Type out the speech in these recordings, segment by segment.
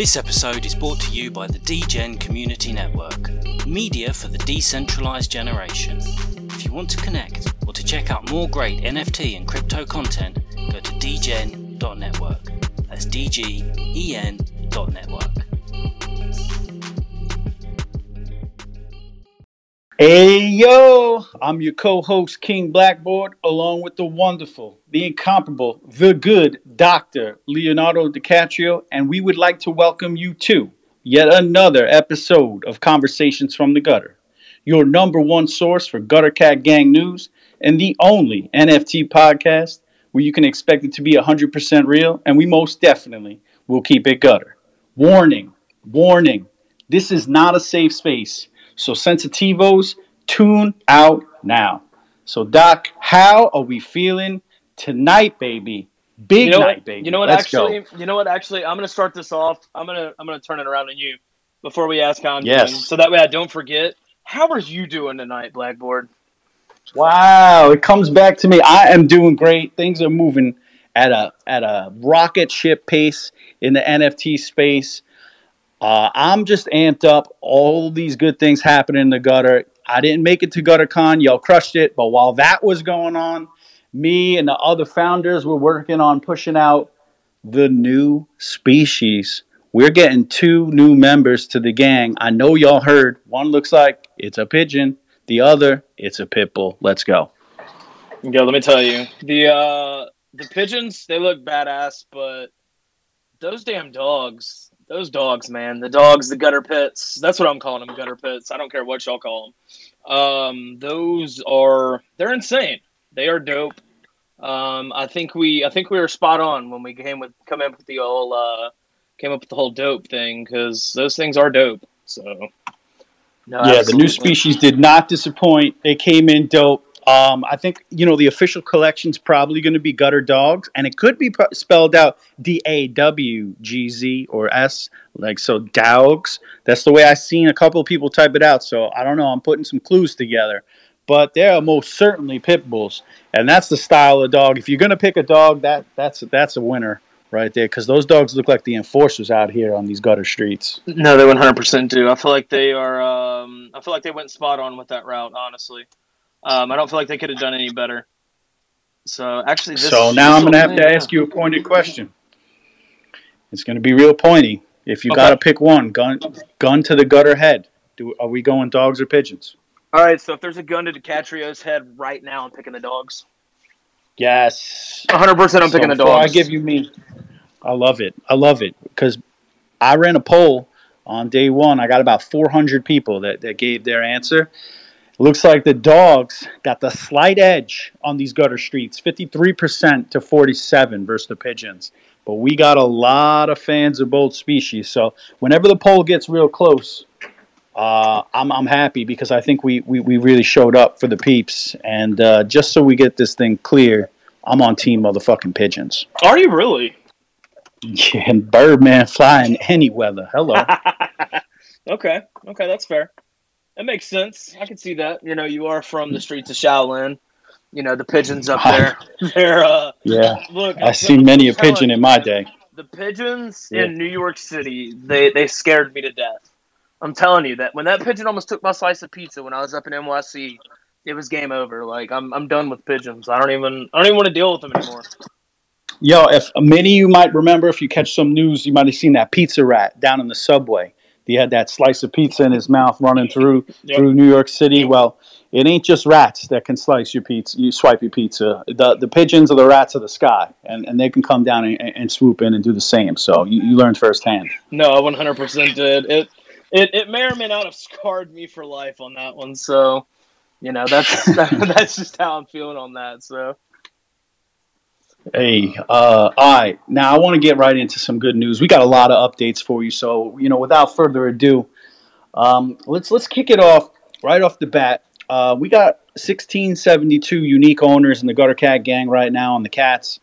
This episode is brought to you by the DGen Community Network, media for the decentralized generation. If you want to connect or to check out more great NFT and crypto content, go to dgen.network. That's dgen.network. Hey yo, I'm your co-host King Blackboard, along with the wonderful, the incomparable, the good Dr. Leonardo DiCaprio, and we would like to welcome you to yet another episode of Conversations from the Gutter, your number one source for Gutter Cat Gang news and the only NFT podcast where you can expect it to be 100% real, and we most definitely will keep it gutter. Warning, warning, this is not a safe space. So, sensitivos, tune out now. So, Doc, how are we feeling tonight, baby? Big you know night, baby. You know what? Let's actually, go. you know what? Actually, I'm gonna start this off. I'm gonna I'm gonna turn it around on you before we ask I'm Yes. so that way I don't forget. How are you doing tonight, Blackboard? Wow, it comes back to me. I am doing great. Things are moving at a at a rocket ship pace in the NFT space. Uh, I'm just amped up. All these good things happening in the gutter. I didn't make it to GutterCon. Y'all crushed it. But while that was going on, me and the other founders were working on pushing out the new species. We're getting two new members to the gang. I know y'all heard. One looks like it's a pigeon. The other, it's a pit bull. Let's go. Yeah, let me tell you the uh the pigeons they look badass, but those damn dogs, those dogs, man, the dogs, the gutter pits. That's what I'm calling them, gutter pits. I don't care what y'all call them. Um, those are they're insane. They are dope. Um, I think we I think we were spot on when we came with come up with the whole uh came up with the whole dope thing because those things are dope. So no, yeah, the new species did not disappoint. They came in dope. Um, I think you know the official collection's probably going to be gutter dogs, and it could be spelled out D A W G Z or S, like so dogs. That's the way I've seen a couple of people type it out. So I don't know. I'm putting some clues together, but they are most certainly pit bulls, and that's the style of dog. If you're going to pick a dog, that that's that's a winner right there, because those dogs look like the enforcers out here on these gutter streets. No, they one hundred percent do. I feel like they are. Um, I feel like they went spot on with that route. Honestly, um, I don't feel like they could have done any better. So actually, this, so now I'm going to have to ask you a pointed question. It's going to be real pointy. If you Okay. got to pick one, gun gun to the gutter head. Do are we going dogs or pigeons? All right, so if there's a gun to DiCaprio's head right now, I'm picking the dogs. Yes. One hundred percent, I'm So picking the dogs. I give you me. I love it. I love it because I ran a poll on day one. I got about 400 people that, that gave their answer. Looks like the dogs got the slight edge on these gutter streets, 53% to 47 versus the pigeons. But we got a lot of fans of both species. So whenever the poll gets real close, uh, I'm, I'm happy because I think we, we, we really showed up for the peeps. And uh, just so we get this thing clear, I'm on team motherfucking pigeons. Are you really? Yeah, and Birdman flying any weather. Hello. okay, okay, that's fair. That makes sense. I can see that. You know, you are from the streets of Shaolin. You know, the pigeons up there. They're uh, Yeah, look. I seen many a pigeon in my day. the pigeons Yeah. in New York City, they they scared me to death. I'm telling you that when that pigeon almost took my slice of pizza when I was up in NYC, it was game over. Like I'm I'm done with pigeons. I don't even I don't even want to deal with them anymore. Yo, if many of you might remember, if you catch some news, you might have seen that pizza rat down in the subway. He had that slice of pizza in his mouth running through Yep. through New York City. Well, it ain't just rats that can slice your pizza. You swipe your pizza. The the pigeons are the rats of the sky, and, and they can come down and, and swoop in and do the same. So you, you learned firsthand. No, I 100% did. It it it may or may not have scarred me for life on that one. So, you know, that's that's just how I'm feeling on that. So, Hey, uh, all right. Now I want to get right into some good news. We got a lot of updates for you. So, you know, without further ado, um, let's let's kick it off right off the bat. Uh, we got 1672 unique owners in the Gutter Cat Gang right now on the Cats,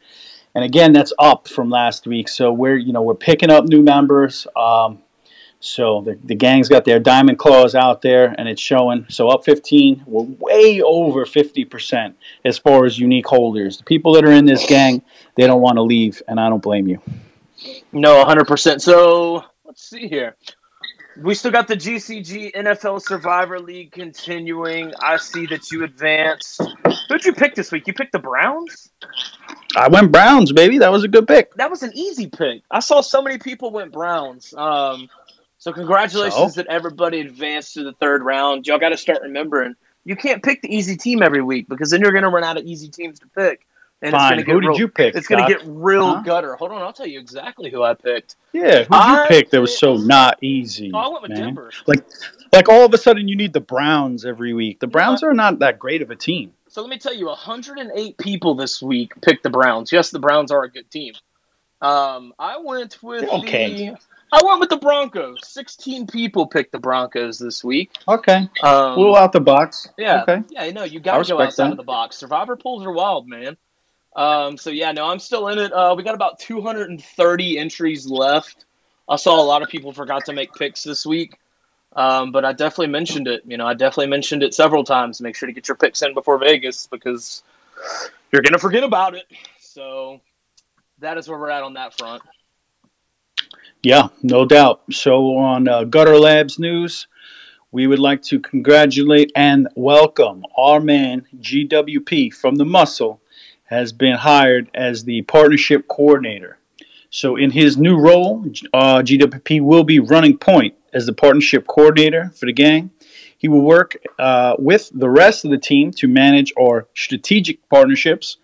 and again, that's up from last week. So we're you know we're picking up new members. Um, so the, the gang's got their diamond claws out there, and it's showing. So up 15, we're way over 50% as far as unique holders. The people that are in this gang, they don't want to leave, and I don't blame you. no, 100%. So, let's see here. We still got the GCG NFL Survivor League continuing. I see that you advanced. Who'd you pick this week? You picked the Browns? I went Browns, baby. That was a good pick. That was an easy pick. I saw so many people went Browns. Um, so congratulations So? that everybody advanced to the third round. Y'all got to start remembering you can't pick the easy team every week because then you're going to run out of easy teams to pick. And Fine. it's Who going did real, you pick? It's going to get real Huh? gutter. Hold on, I'll tell you exactly who I picked. Yeah, who'd you I pick that was so not easy? Oh, I went with man? Denver. Like, like all of a sudden you need the Browns every week. The Browns are not that great of a team. So let me tell you, 108 people this week picked the Browns. Yes, the Browns are a good team. Um, I went with okay. the. I went with the Broncos. 16 people picked the Broncos this week. Okay, Um, a little out the box. Yeah. Okay. Yeah, no, you got to go outside that. of the box. Survivor pools are wild, man. Um, so yeah, no, I'm still in it. Uh, we got about 230 entries left. I saw a lot of people forgot to make picks this week, um, but I definitely mentioned it. You know, I definitely mentioned it several times. Make sure to get your picks in before Vegas because you're gonna forget about it. So that is where we're at on that front. Yeah, no doubt. So on uh, Gutter Labs News, we would like to congratulate and welcome our man GWP from the Muscle has been hired as the partnership coordinator. So in his new role, uh, GWP will be running point as the partnership coordinator for the gang. He will work uh, with the rest of the team to manage our strategic partnerships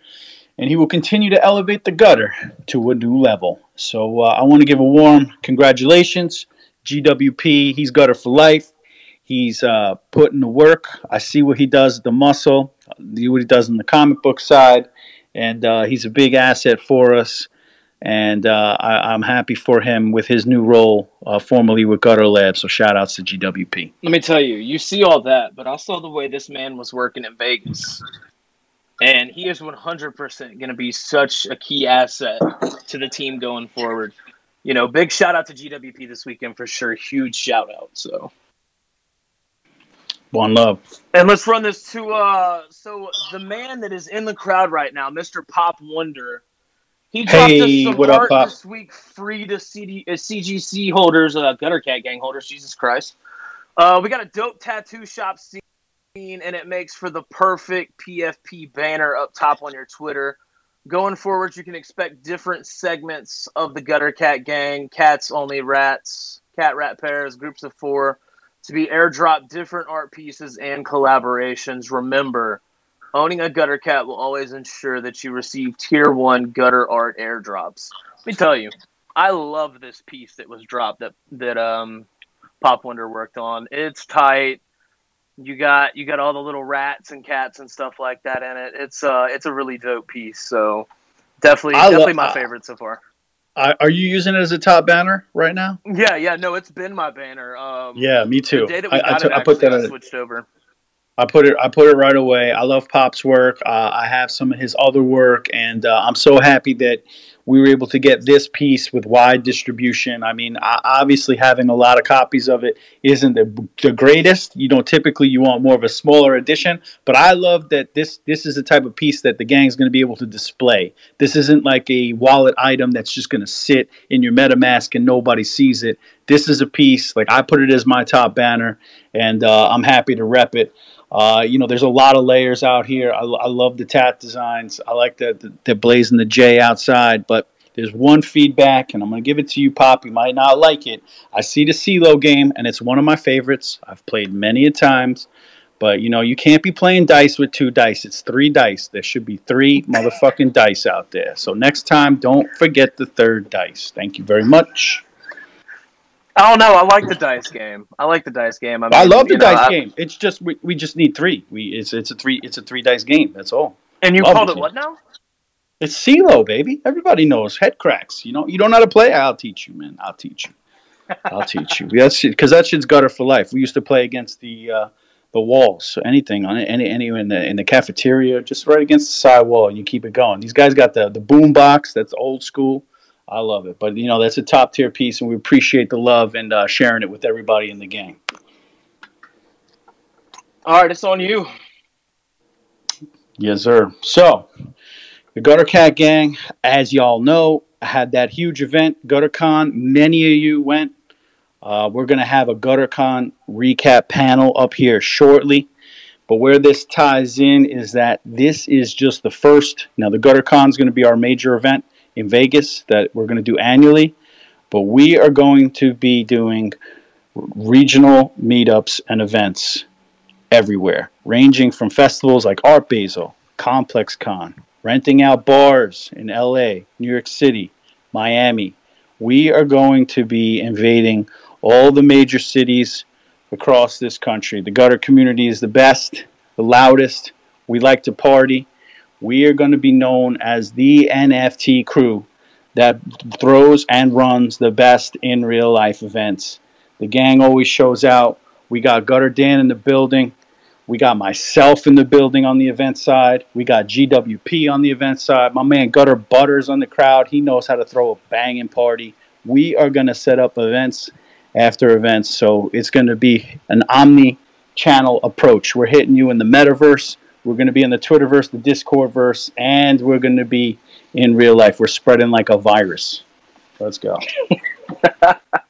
and he will continue to elevate the gutter to a new level. So uh, I want to give a warm congratulations, GWP. He's gutter for life. He's uh, putting the work. I see what he does the muscle, what he does in the comic book side, and uh, he's a big asset for us. And uh, I, I'm happy for him with his new role, uh, formerly with Gutter Labs. So shout outs to GWP. Let me tell you, you see all that, but I saw the way this man was working in Vegas. And he is 100% going to be such a key asset to the team going forward. You know, big shout out to GWP this weekend for sure. Huge shout out. So, One love. and let's run this to uh so the man that is in the crowd right now, Mr. Pop Wonder. He dropped Hey, us some what up, Pop? this week free to CD, uh, CGC holders, uh, Gutter Cat Gang holders. Jesus Christ. Uh, we got a dope tattoo shop and it makes for the perfect PFP banner up top on your Twitter. Going forward, you can expect different segments of the Gutter Cat Gang, cats only, rats, cat rat pairs, groups of four, to be airdropped different art pieces and collaborations. Remember, owning a Gutter Cat will always ensure that you receive tier one gutter art airdrops. Let me tell you, I love this piece that was dropped that that um Pop Wonder worked on. It's tight. You got you got all the little rats and cats and stuff like that in it. It's uh it's a really dope piece. So definitely I definitely my favorite so far. Uh, are you using it as a top banner right now? Yeah, yeah, no, it's been my banner. Um, Yeah, me too. The day that we I, I it, I put that I switched over. I put it. I put it right away. I love Pop's work. Uh, I have some of his other work, and uh, I'm so happy that we were able to get this piece with wide distribution. I mean, obviously having a lot of copies of it isn't the, the greatest. You know, typically you want more of a smaller edition, but I love that this this is the type of piece that the gang's going to be able to display. This isn't like a wallet item that's just going to sit in your MetaMask and nobody sees it. This is a piece like I put it as my top banner, and uh, I'm happy to rep it. Uh, you know, there's a lot of layers out here. I, I love the tat designs. I like the, the, the blazing the J outside, but there's one feedback, and I'm going to give it to you, Pop. You might not like it. I see the CeeLo game, and it's one of my favorites. I've played many a times, but you know, you can't be playing dice with two dice. It's three dice. There should be three motherfucking dice out there. So next time, don't forget the third dice. Thank you very much. I don't know. I like the dice game. I like the dice game. I, mean, I love the know, dice I- game. It's just we, we just need three. We it's it's a three it's a three dice game. That's all. And you Love called it game. what now? It's CeeLo, baby. Everybody knows head cracks. You know, you don't know how to play. I'll teach you, man. I'll teach you. I'll teach you. That's because that shit's gutter for life. We used to play against the uh, the walls. So anything on it, any any in the in the cafeteria, just right against the side wall, and you keep it going. These guys got the the boom box. That's old school. I love it. But you know, that's a top tier piece, and we appreciate the love and uh, sharing it with everybody in the gang. All right, it's on you. Yes, sir. So, the Gutter Cat Gang, as y'all know, had that huge event, GutterCon. Many of you went. Uh, we're going to have a GutterCon recap panel up here shortly. But where this ties in is that this is just the first. Now, the GutterCon is going to be our major event in Vegas that we're going to do annually. But we are going to be doing regional meetups and events everywhere, ranging from festivals like Art Basel, Complex Con, renting out bars in LA, New York City, Miami. We are going to be invading all the major cities across this country. The gutter community is the best, the loudest. We like to party. We are going to be known as the NFT crew that throws and runs the best in real life events. The gang always shows out. We got Gutter Dan in the building. We got myself in the building on the event side. We got GWP on the event side. My man Gutter Butters on the crowd. He knows how to throw a banging party. We are going to set up events after events. So it's going to be an omni channel approach. We're hitting you in the metaverse. We're going to be in the Twitterverse, the Discordverse, and we're going to be in real life. We're spreading like a virus. Let's go.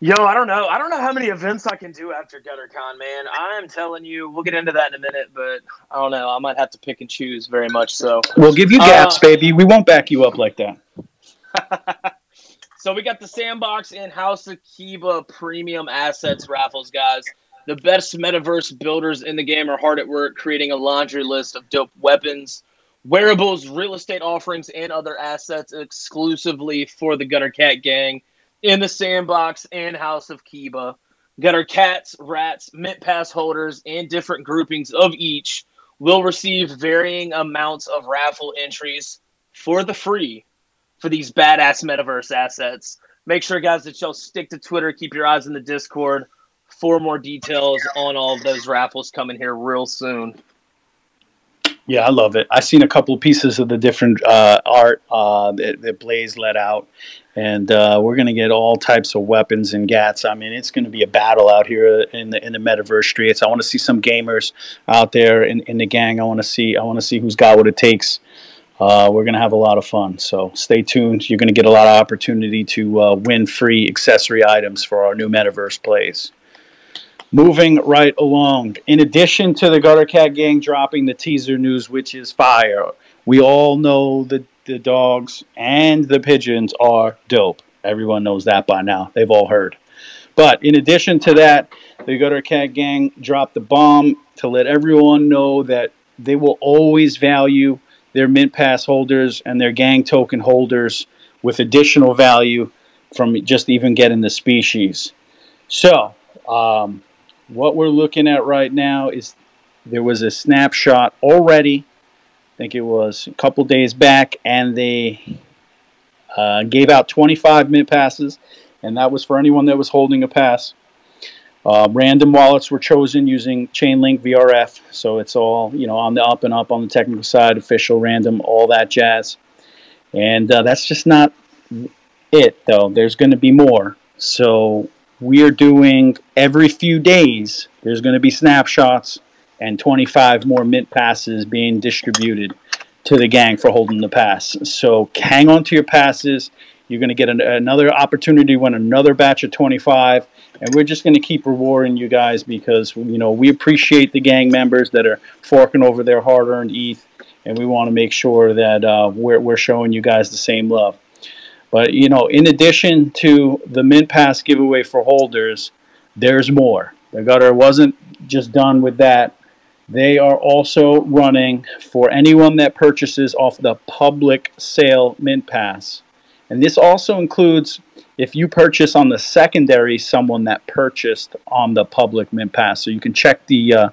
Yo, I don't know. I don't know how many events I can do after GutterCon, man. I'm telling you, we'll get into that in a minute, but I don't know. I might have to pick and choose very much so. We'll give you gaps, uh, baby. We won't back you up like that. so we got the Sandbox and House of Kiba premium assets raffles, guys. The best metaverse builders in the game are hard at work creating a laundry list of dope weapons, wearables, real estate offerings, and other assets exclusively for the Gutter Cat gang in the sandbox and House of Kiba. Got our cats, rats, mint pass holders, and different groupings of each will receive varying amounts of raffle entries for the free for these badass metaverse assets. Make sure, guys, that y'all stick to Twitter. Keep your eyes in the Discord for more details on all of those raffles coming here real soon. Yeah, I love it. I've seen a couple pieces of the different uh, art uh, that, that, Blaze let out, and uh, we're going to get all types of weapons and gats. I mean, it's going to be a battle out here in the in the metaverse streets. I want to see some gamers out there in, in the gang. I want to see I want to see who's got what it takes. Uh, we're going to have a lot of fun. So stay tuned. You're going to get a lot of opportunity to uh, win free accessory items for our new metaverse plays. Moving right along. In addition to the Gutter Cat Gang dropping the teaser news, which is fire, we all know that the dogs and the pigeons are dope. Everyone knows that by now. They've all heard. But in addition to that, the Gutter Cat Gang dropped the bomb to let everyone know that they will always value their Mint Pass holders and their gang token holders with additional value from just even getting the species. So, um, what we're looking at right now is there was a snapshot already. I think it was a couple days back, and they uh, gave out 25 mint passes, and that was for anyone that was holding a pass. Uh, random wallets were chosen using Chainlink VRF, so it's all you know on the up and up on the technical side, official, random, all that jazz. And uh, that's just not it, though. There's going to be more. So we are doing every few days. There's going to be snapshots and 25 more mint passes being distributed to the gang for holding the pass. So hang on to your passes. You're going to get an, another opportunity win another batch of 25, and we're just going to keep rewarding you guys because you know we appreciate the gang members that are forking over their hard-earned ETH, and we want to make sure that uh, we're, we're showing you guys the same love. But you know, in addition to the Mint Pass giveaway for holders, there's more. The gutter wasn't just done with that. They are also running for anyone that purchases off the public sale Mint Pass. And this also includes if you purchase on the secondary someone that purchased on the public Mint Pass. So you can check the uh,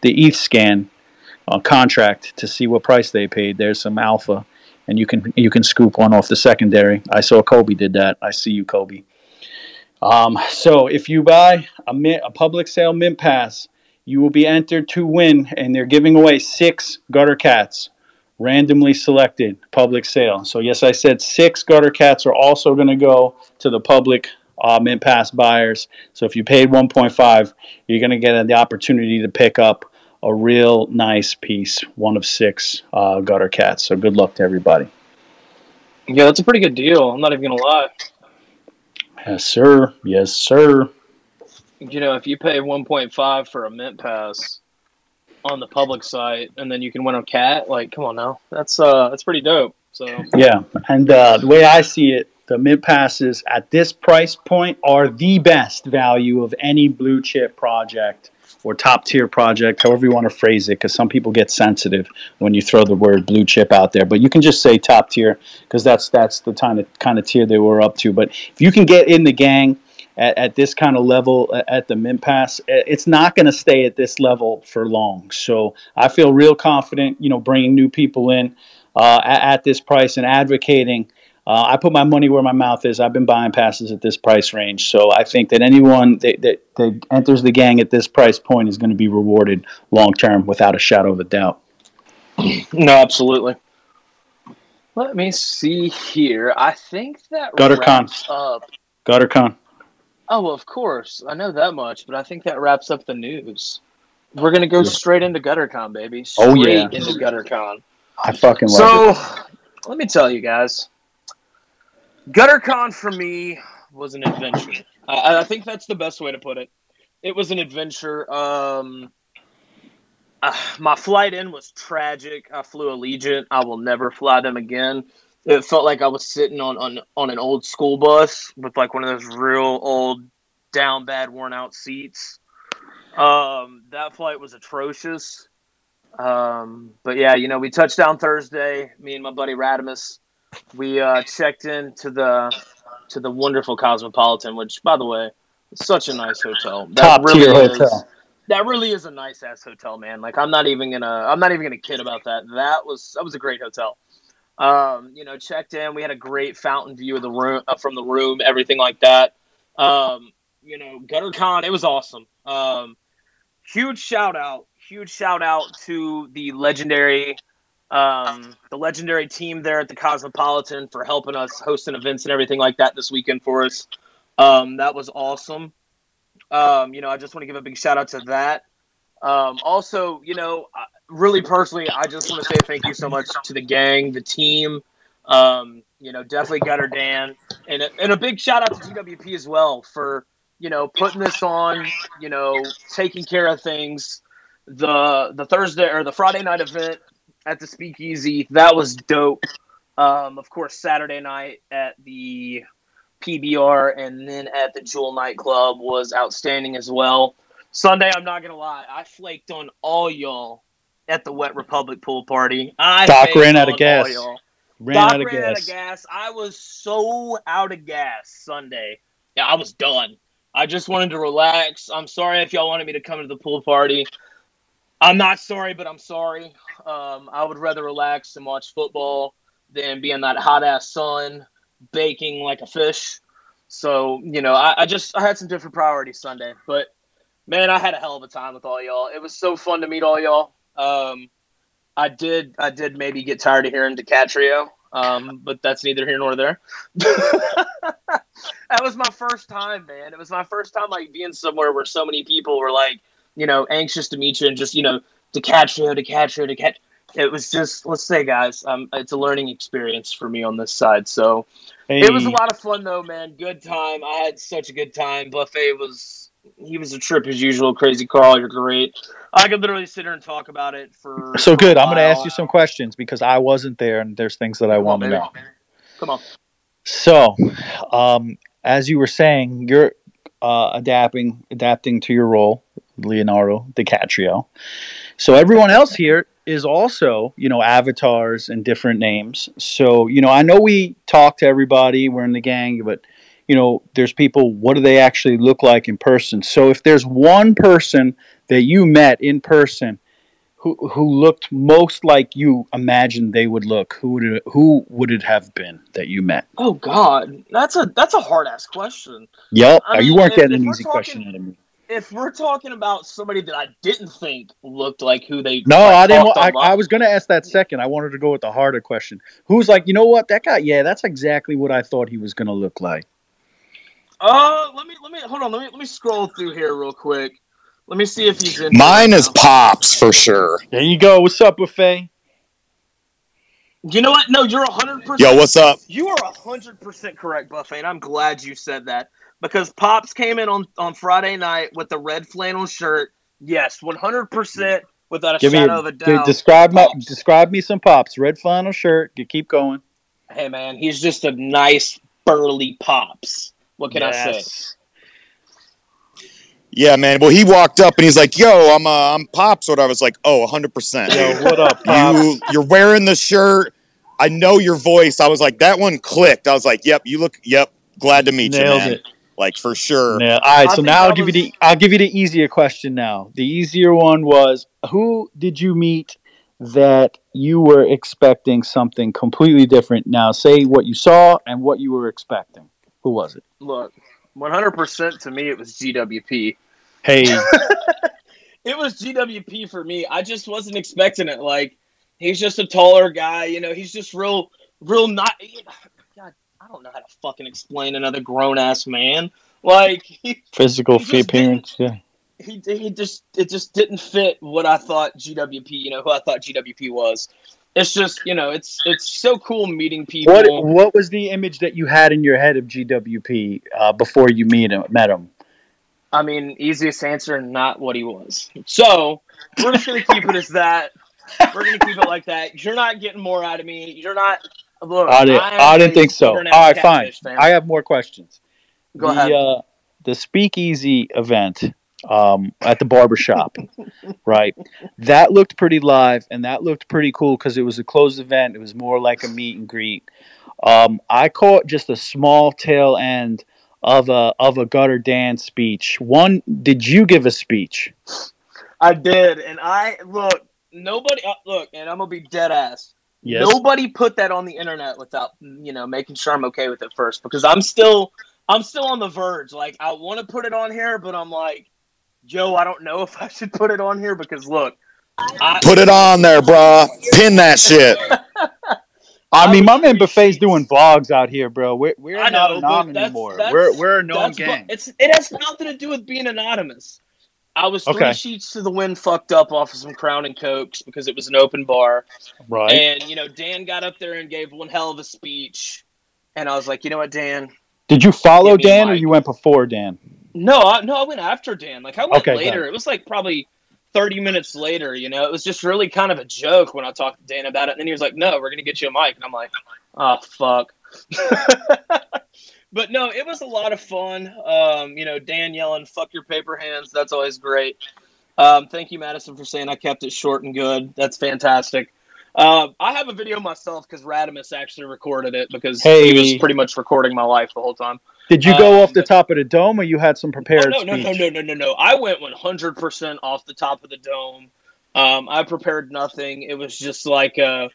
the ETH scan uh, contract to see what price they paid. There's some alpha and you can you can scoop one off the secondary. I saw Kobe did that. I see you, Kobe. Um, so if you buy a, a public sale mint pass, you will be entered to win, and they're giving away six gutter cats, randomly selected public sale. So yes, I said six gutter cats are also going to go to the public uh, mint pass buyers. So if you paid 1.5, you're going to get the opportunity to pick up a real nice piece, one of six uh, gutter cats. So good luck to everybody. Yeah, that's a pretty good deal. I'm not even gonna lie. Yes, sir. Yes, sir. You know, if you pay 1.5 for a mint pass on the public site, and then you can win a cat, like, come on now, that's uh, that's pretty dope. So Yeah, and uh, the way I see it, the mint passes at this price point are the best value of any blue chip project or top tier project, however you want to phrase it, because some people get sensitive when you throw the word blue chip out there. But you can just say top tier because that's that's the kind of kind of tier they were up to. But if you can get in the gang at, at this kind of level at the mint pass, it's not going to stay at this level for long. So I feel real confident, you know, bringing new people in uh, at, at this price and advocating. Uh, I put my money where my mouth is. I've been buying passes at this price range, so I think that anyone that, that, that enters the gang at this price point is going to be rewarded long term, without a shadow of a doubt. no, absolutely. Let me see here. I think that Gutter Con. wraps up. GutterCon. Oh, well, of course. I know that much, but I think that wraps up the news. We're gonna go straight into GutterCon, baby. Straight Oh, yeah. into GutterCon. I fucking love it. So, let me tell you guys, GutterCon for me was an adventure. I, I think that's the best way to put it. It was an adventure. Um, uh, my flight in was tragic. I flew Allegiant. I will never fly them again. It felt like I was sitting on, on, on an old school bus with like one of those real old, down bad, worn out seats. Um, that flight was atrocious. Um, but yeah, you know, we touched down Thursday. Me and my buddy Radimus, we uh, checked in to the to the wonderful Cosmopolitan, which, by the way, is such a nice hotel. That Top really tier is- hotel. That really is a nice ass hotel, man. Like I'm not even gonna I'm not even gonna kid about that. That was that was a great hotel. Um, you know, checked in. We had a great fountain view of the room uh, from the room, everything like that. Um, you know, GutterCon, it was awesome. Um, huge shout out, huge shout out to the legendary, um, the legendary team there at the Cosmopolitan for helping us hosting events and everything like that this weekend for us. Um, that was awesome. Um, you know, I just want to give a big shout out to that. Um, also, you know, really personally, I just want to say thank you so much to the gang, the team. Um, you know, definitely Gutter Dan, and a, and a big shout out to GWP as well for you know putting this on. You know, taking care of things. The the Thursday or the Friday night event at the Speakeasy that was dope. Um, of course, Saturday night at the PBR and then at the Jewel nightclub was outstanding as well. Sunday, I'm not gonna lie, I flaked on all y'all at the Wet Republic pool party. I Doc ran out of gas. Ran Doc out of ran out of gas. I was so out of gas Sunday. Yeah, I was done. I just wanted to relax. I'm sorry if y'all wanted me to come to the pool party. I'm not sorry, but I'm sorry. Um, I would rather relax and watch football than be in that hot ass sun baking like a fish. So, you know, I, I just I had some different priorities Sunday. But man, I had a hell of a time with all y'all. It was so fun to meet all y'all. Um, I did I did maybe get tired of hearing DiCaprio, um, but that's neither here nor there. that was my first time, man. It was my first time like being somewhere where so many people were like, you know, anxious to meet you and just you know, DiCaprio, to catch. It was just let's say, guys, um, it's a learning experience for me on this side. So it was a lot of fun though, man. Good time. I had such a good time. Buffet was he was a trip as usual. Crazy Carl, you're great. I could literally sit here and talk about it for So good. I'm going to ask you some questions because I wasn't there, and there's things that I want to know. Come on. So, um, as you were saying, you're uh, adapting adapting to your role, Leonardo DiCaprio. So everyone else here is also, you know, avatars and different names. So, you know, I know we talk to everybody, we're in the gang, but you know, there's people. What do they actually look like in person? So, if there's one person that you met in person who who looked most like you imagined they would look, who would it, who would it have been that you met? Oh God, that's a that's a hard ass question. Yep. I you mean, weren't if- getting if an easy talking- question out of me. If we're talking about somebody that I didn't think looked like who they No, like, I didn't. talked I, online- I was going to ask that second. I wanted to go with the harder question. Who's like, you know what? That guy, yeah, that's exactly what I thought he was going to look like. Uh, let me let me hold on. Let me let me scroll through here real quick. Let me see if he's in. Mine is now. Pops for sure. There you go. What's up, Buffet? You know what? No, you're hundred percent. Yo, what's up? You are hundred percent correct, Buffet, and I'm glad you said that because Pops came in on on Friday night with the red flannel shirt. Yes, one hundred percent without a Give me shadow of a de- doubt. describe my describe me some pops. Red flannel shirt. You keep going. Hey man, he's just a nice burly Pops. What can I say? Yeah, man. Well, he walked up and he's like, "Yo, I'm uh, I'm Pops." Or I was like, "Oh, 100 percent." Yo, what up, pops? You you're wearing the shirt. I know your voice. I was like, that one clicked. I was like, "Yep, you look. Yep, glad to meet you, man." it. Like for sure. Yeah. All right. I So now I'll that give you the I'll give you the easier question. Now the easier one was who did you meet that you were expecting something completely different? Now say what you saw and what you were expecting. Who was it? Look, one hundred percent to me, it was GWP. Hey, It was GWP for me. I just wasn't expecting it. Like he's just a taller guy. You know, he's just real, real not. God, I don't know how to fucking explain another grown ass man. Like he, physical He fee appearance. Yeah. he he just it just didn't fit what I thought GWP. You know who I thought GWP was. It's just you know it's it's so cool meeting people. What What was the image that you had in your head of GWP uh, before you meet him, met him? I mean, easiest answer, not what he was. So we're just gonna keep it as that. We're gonna keep it like that. You're not getting more out of me. You're not. Look, I didn't. I didn't think so. All fine. fan. I have more questions. Go the, ahead. Uh, the speakeasy event um, at the barbershop, right? That looked pretty live and that looked pretty cool because it was a closed event. It was more like a meet and greet. Um, I caught just a small tail end of a of a gutter dance speech. One, did you give a speech? I did, and I look. Nobody uh, look, and I'm gonna be dead ass. Yes. Nobody put that on the internet without you know making sure I'm okay with it first because I'm still I'm still on the verge. Like I want to put it on here, but I'm like, Joe, I don't know if I should put it on here because look, I, Put it on there, bruh. Pin that shit. I I mean, was my man pretty Buffet's doing vlogs out here, bro. We're, we're I not know, but anonymous anymore. that's- we're we're a known gang. what- it's it has nothing to do with being anonymous. I was three Okay. sheets to the wind, fucked up off of some Crown and Cokes because it was an open bar. right. And you know, Dan got up there and gave one hell of a speech, and I was like, you know what, Dan? Did you follow Give me a Dan or you went before Dan? No, I, no, I went after Dan. Like I went Okay, later. it. Was like probably thirty minutes later. You know, it was just really kind of a joke when I talked to Dan about it. And then he was like, "No, we're gonna get you a mic," and I'm like, "Oh fuck." but no, it was a lot of fun. Um, you know, Dan yelling "fuck your paper hands." That's always great. Um, thank you, Madison, for saying I kept it short and good. That's fantastic. Uh, I have a video myself because Radimus actually recorded it because he was pretty much recording my life the whole time. Did you go Um, off the top of the dome or you had some prepared Oh, no, no, no, speech? no, no, no, no. I went 100% off the top of the dome. Um, I prepared nothing. It was just like, uh,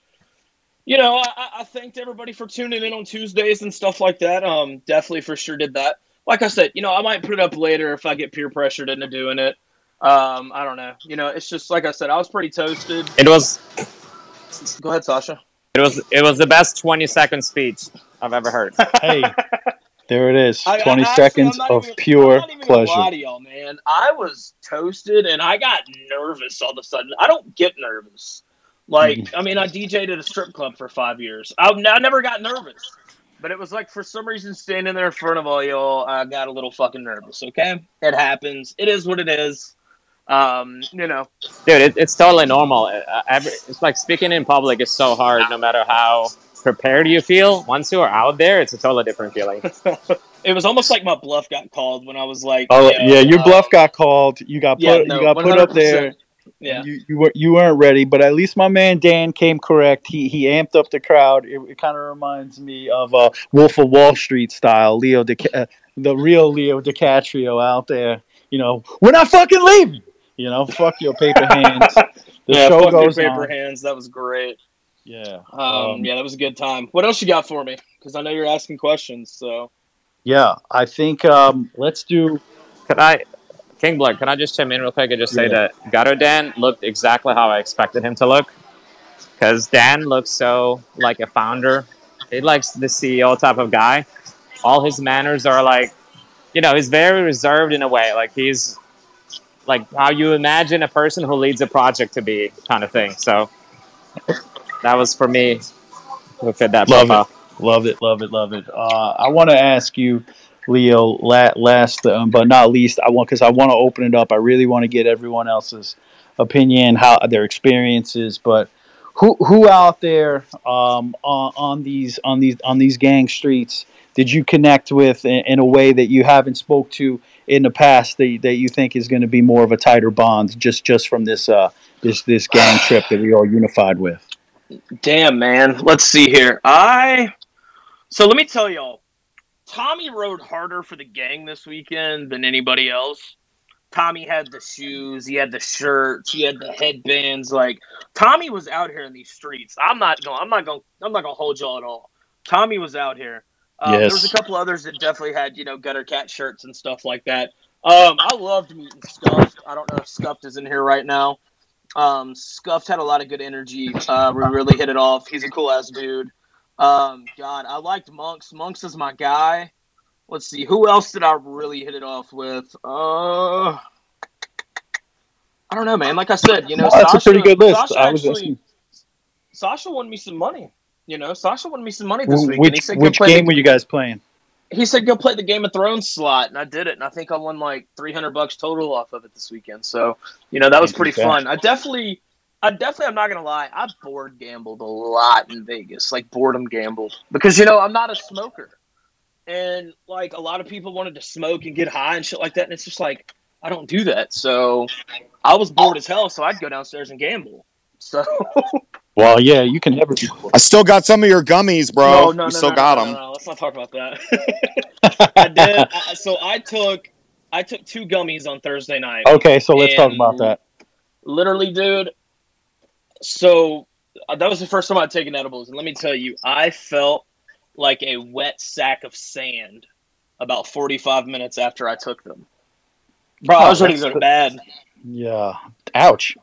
you know, I, I- I thanked everybody for tuning in on Tuesdays and stuff like that. Um, definitely for sure did that. Like I said, you know, I might put it up later if I get peer pressured into doing it. Um, I don't know. You know, it's just like I said, I was pretty toasted. It was Go ahead, Sasha. it was it was the best 20 second speech I've ever heard. Hey, there it is. I- I- 20 actually, seconds I'm of even- pure I'm not even pleasure. Gonna lie to y'all, man. I was toasted and I got nervous all of a sudden. I don't get nervous. Like, Mm-hmm. I mean, I DJ'd at a strip club for five years. I, I never got nervous, but it was like for some reason standing there in front of all y'all, I got a little fucking nervous. Okay, it happens. It is what it is. Um, you know, Dude, it, it's totally normal. Uh, every, it's like speaking in public is so hard no matter how prepared you feel. Once you are out there, it's a totally different feeling. it was almost like my bluff got called when I was like, Oh you know, yeah, your uh, bluff got called. You got put. yeah, no, you got put up there. 100%. Yeah. You you were you weren't ready, but at least my man Dan came correct. He he amped up the crowd. It, it kind of reminds me of uh, Wolf of Wall Street style. Leo Dica- uh, the real Leo DiCaprio out there. You know, we're not fucking leaving. You know, fuck your paper hands. The yeah, show fuck your paper on. hands. That was great. Yeah. Um, Um, yeah, that was a good time. What else you got for me? Because I know you're asking questions. So Yeah, I think um, let's do. Can I, King Blood, can I just chime in real quick and just say Yeah. that Gutter Dan looked exactly how I expected him to look? Because Dan looks so like a founder. He likes the CEO type of guy. All his manners are like, you know, he's very reserved in a way. Like he's like how you imagine a person who leads a project to be kind of thing. So that was for me who fit that Love profile. Love it, love it, love it. Uh, I want to ask you, Leo, la- last um, but not least, I want because I want to open it up. I really want to get everyone else's opinion, how their experiences, but who who out there um, on, on these on these on these gang streets did you connect with in, in a way that you haven't spoke to in the past that, that you think is going to be more of a tighter bond just just from this uh this this gang trip that we all unified with? Damn, man. Let's see here. I so let me tell y'all. Tommy rode harder for the gang this weekend than anybody else. Tommy had the shoes, he had the shirts, he had the headbands. Like Tommy was out here in these streets. I'm not going. I'm not going. I'm not going to hold y'all at all. Tommy was out here. Um, There was a couple others that definitely had you know gutter cat shirts and stuff like that. Um, I loved meeting Scuffed. I don't know if Scuffed is in here right now. Um, Scuffed had a lot of good energy. Uh, we really hit it off. He's a cool ass dude. Um, God, I liked Monks. Monks is my guy. Let's see, who else did I really hit it off with? Uh, I don't know, man. Like I said, you know, Well, that's a pretty good list. Sasha I was actually, listening. Sasha won me some money. You know, Sasha won me some money this week. Which said, which game the- were you guys playing? he said go play the Game of Thrones slot, and I did it, and I think I won like three hundred bucks total off of it this weekend. So you know that was pretty fun. I definitely, I definitely, I'm not gonna lie, I board gambled a lot in Vegas, like boredom gambled, because you know I'm not a smoker, and like a lot of people wanted to smoke and get high and shit like that, and it's just like I don't do that. So I was bored as hell, so I'd go downstairs and gamble. So Well, yeah, you can never be I still got some of your gummies, bro. No, no, you still got no, them. no, no, Let's not talk about that. I did. I, so I took I took two gummies on Thursday night. Okay, so let's talk about that. Literally, dude. So uh, that was the first time I'd taken edibles, and let me tell you, I felt like a wet sack of sand about 45 minutes after I took them. Bro, I was ready to go to bed, Yeah. Ouch.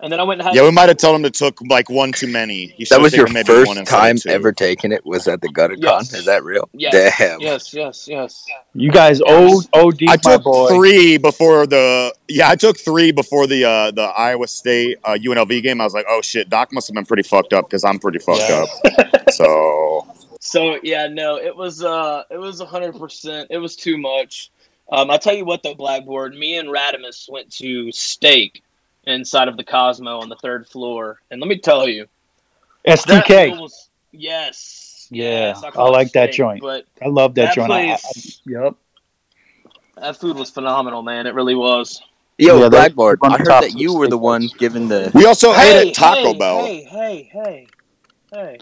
And then I went and had. Yeah, we might have told him to took like one too many. He That should've was your taken maybe one first instead time ever taking it. Was at the gutter con? Yes. Is that real? Yes, Damn. yes, yes, yes. You guys Yes. OD, OD I my took boy. three before the yeah. I took three before the uh, the Iowa State uh, UNLV game. I was like, oh shit, Doc must have been pretty fucked up because I'm pretty fucked Yeah. up. So So yeah, no, it was uh it was hundred percent. It was too much. Um, I'll tell you what though, Blackboard. Me and Radimus went to STK inside of the Cosmo on the third floor, and let me tell you, that STK. was yes, Yeah, yes, I call it like that joint. But I love that, that joint. I- I- place, yep. that food was phenomenal, man. It really was. Yo, Yeah, Blackboard. I heard that you were the one giving the. we also hey, ate at Taco hey, Bell. Hey, hey, hey, hey!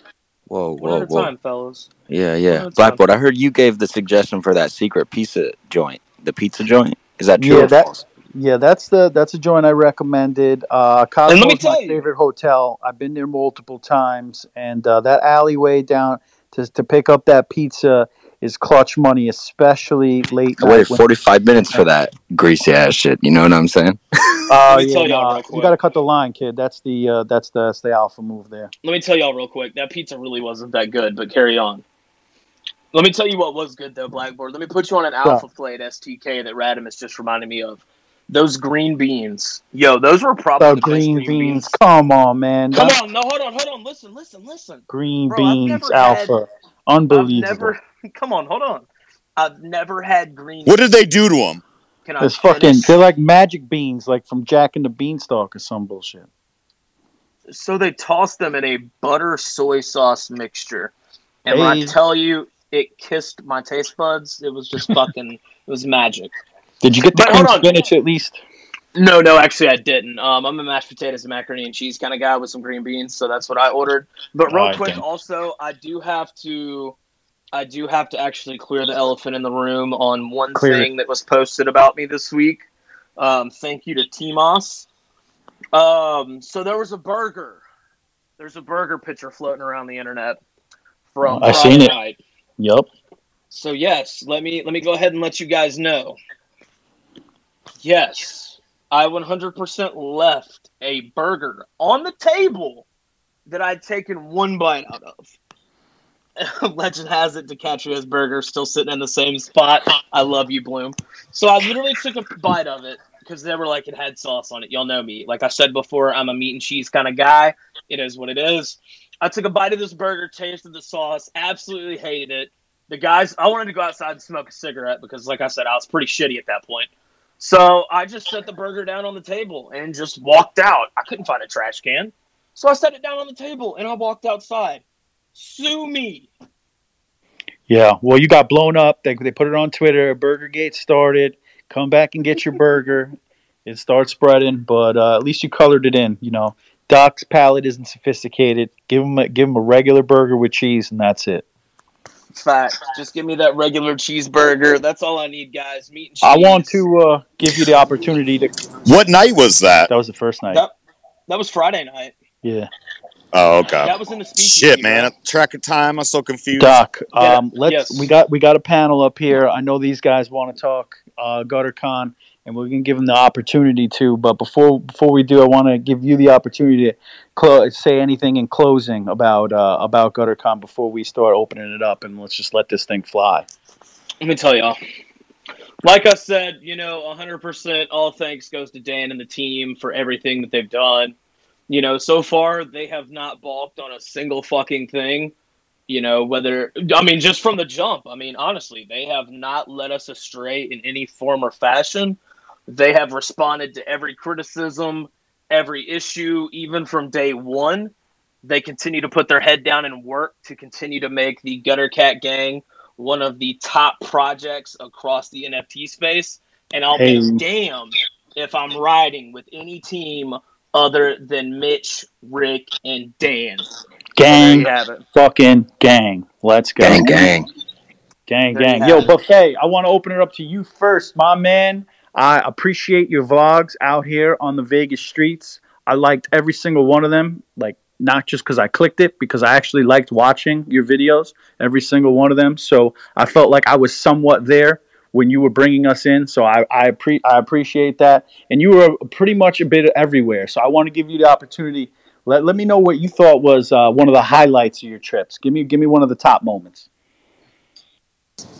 Whoa, One whoa, at whoa. time, fellas. Yeah, yeah. at time. Blackboard. I heard you gave the suggestion for that secret pizza joint. The pizza joint. Is that true Yeah, or that- false? Yeah, that's the that's a joint I recommended. Uh, And let me Cosmo's my you- favorite hotel. I've been there multiple times, and uh, that alleyway down to to pick up that pizza is clutch money, especially late I waited 45 minutes for that greasy ass shit. You know what I'm saying? Oh Let me yeah, tell y'all nah, real you got to cut the line, kid. That's the uh, that's the that's the alpha move there. Let me tell y'all real quick. That pizza really wasn't that good, but carry on. Let me tell you what was good though, Blackboard. Let me put you on an Alpha plate. STK that Radimus just reminded me of. Those green beans, yo, those were probably The the best green beans, come on, man. Come That- on, no, hold on, hold on. Listen, listen, listen. green Bro, beans, alpha, I've unbelievable. never. Come on, hold on. I've never had green. What did they do to them? Can I It's fucking. finish? They're like magic beans, like from Jack and the Beanstalk or some bullshit. So they tossed them in a butter soy sauce mixture, and when I tell you, it kissed my taste buds. It was just fucking. it was magic. Did you get the hold spinach at least? No, no, actually, I didn't. Um, I'm a mashed potatoes and macaroni and cheese kind of guy with some green beans, so that's what I ordered. But real quick, then. also, I do have to, I do have to actually clear the elephant in the room on one Clear thing that was posted about me this week. Um, thank you to Timos. Um, so there was a burger. There's a burger picture floating around the internet from I Friday seen it. night. Yep. So yes, let me let me go ahead and let you guys know. Yes, I 100% left a burger on the table that I'd taken one bite out of. Legend has it DiCaprio's burger still sitting in the same spot. I love you, Bloom. So I literally took a bite of it because they were like it had sauce on it. Y'all know me. Like I said before, I'm a meat and cheese kind of guy. It is what it is. I took a bite of this burger, tasted the sauce, absolutely hated it. The guys, I wanted to go outside and smoke a cigarette because, like I said, I was pretty shitty at that point. So I just set the burger down on the table and just walked out. I couldn't find a trash can. So I set it down on the table and I walked outside. Sue me. Yeah, well, you got blown up. They, they put it on Twitter. Burgergate started. Come back and get your burger. It starts spreading, but uh, at least you colored it in. You know, Doc's palate isn't sophisticated. Give him a, give him a regular burger with cheese, and that's it. Fact. Just give me that regular cheeseburger. That's all I need, guys. Meat and cheese. I want to uh, give you the opportunity to. What night was that? That was the first night. That, that was Friday night. Yeah, Oh, okay. That was in the speakeasy. Shit, man. bro. Track of time. I'm so confused. Doc. Yeah, Um, let's. yes. We got we got a panel up here. I know these guys want to talk uh, GutterCon, and we're gonna give them the opportunity to. But before before we do, I want to give you the opportunity to clo- say anything in closing about uh, about GutterCon before we start opening it up, and let's just let this thing fly. Let me tell y'all. Like I said, you know, 100% all thanks goes to Dan and the team for everything that they've done. You know, so far they have not balked on a single fucking thing. You know, whether, I mean, just from the jump, I mean, honestly, they have not led us astray in any form or fashion. They have responded to every criticism, every issue, even from day one. They continue to put their head down and work to continue to make the Gutter Cat Gang one of the top projects across the NFT space. And I'll Hey. be damned if I'm riding with any team other than Mitch, Rick, and Dan. Gang, you have it. fucking gang. Let's go. Gang, gang. Gang, gang. Yo. Buffet, I want to open it up to you first, my man. I appreciate your vlogs out here on the Vegas streets. I liked every single one of them, like not just because I clicked it, because I actually liked watching your videos, every single one of them. So I felt like I was somewhat there when you were bringing us in. So I I, appre- I appreciate that. And you were pretty much a bit everywhere. So I want to give you the opportunity. Let, let me know what you thought was uh, one of the highlights of your trips. Give me give me one of the top moments.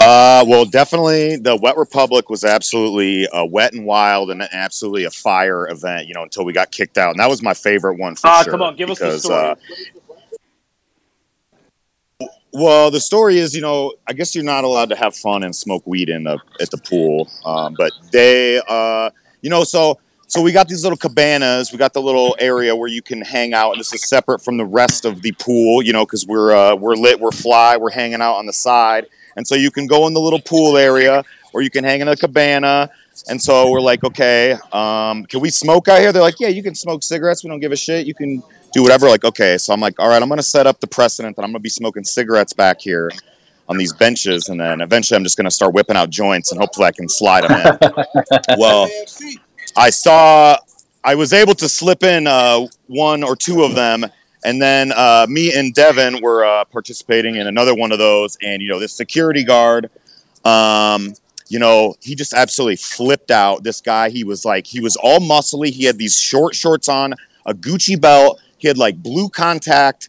Uh, well, definitely the Wet Republic was absolutely uh, wet and wild and absolutely a fire event, you know, until we got kicked out. And that was my favorite one for Ah, sure. come on, give us the because, story. uh, well, the story is, you know, I guess you're not allowed to have fun and smoke weed in the at the pool, um, but they, uh, you know, so so we got these little cabanas. We got the little area where you can hang out, and this is separate from the rest of the pool, you know, because we're uh, we're lit, we're fly, we're hanging out on the side, and so you can go in the little pool area, or you can hang in a cabana. And so we're like, okay, um, can we smoke out here? They're like, yeah, you can smoke cigarettes. We don't give a shit. You can do whatever. Like, okay. So I'm like, all right, I'm going to set up the precedent that I'm going to be smoking cigarettes back here on these benches. And then eventually I'm just going to start whipping out joints and hopefully I can slide them in. well, I saw, I was able to slip in uh, one or two of them. And then uh, me and Devin were uh, participating in another one of those. And, you know, this security guard, um, you know, he just absolutely flipped out. This guy, he was like, he was all muscly. He had these short shorts on, a Gucci belt. He had like blue contact,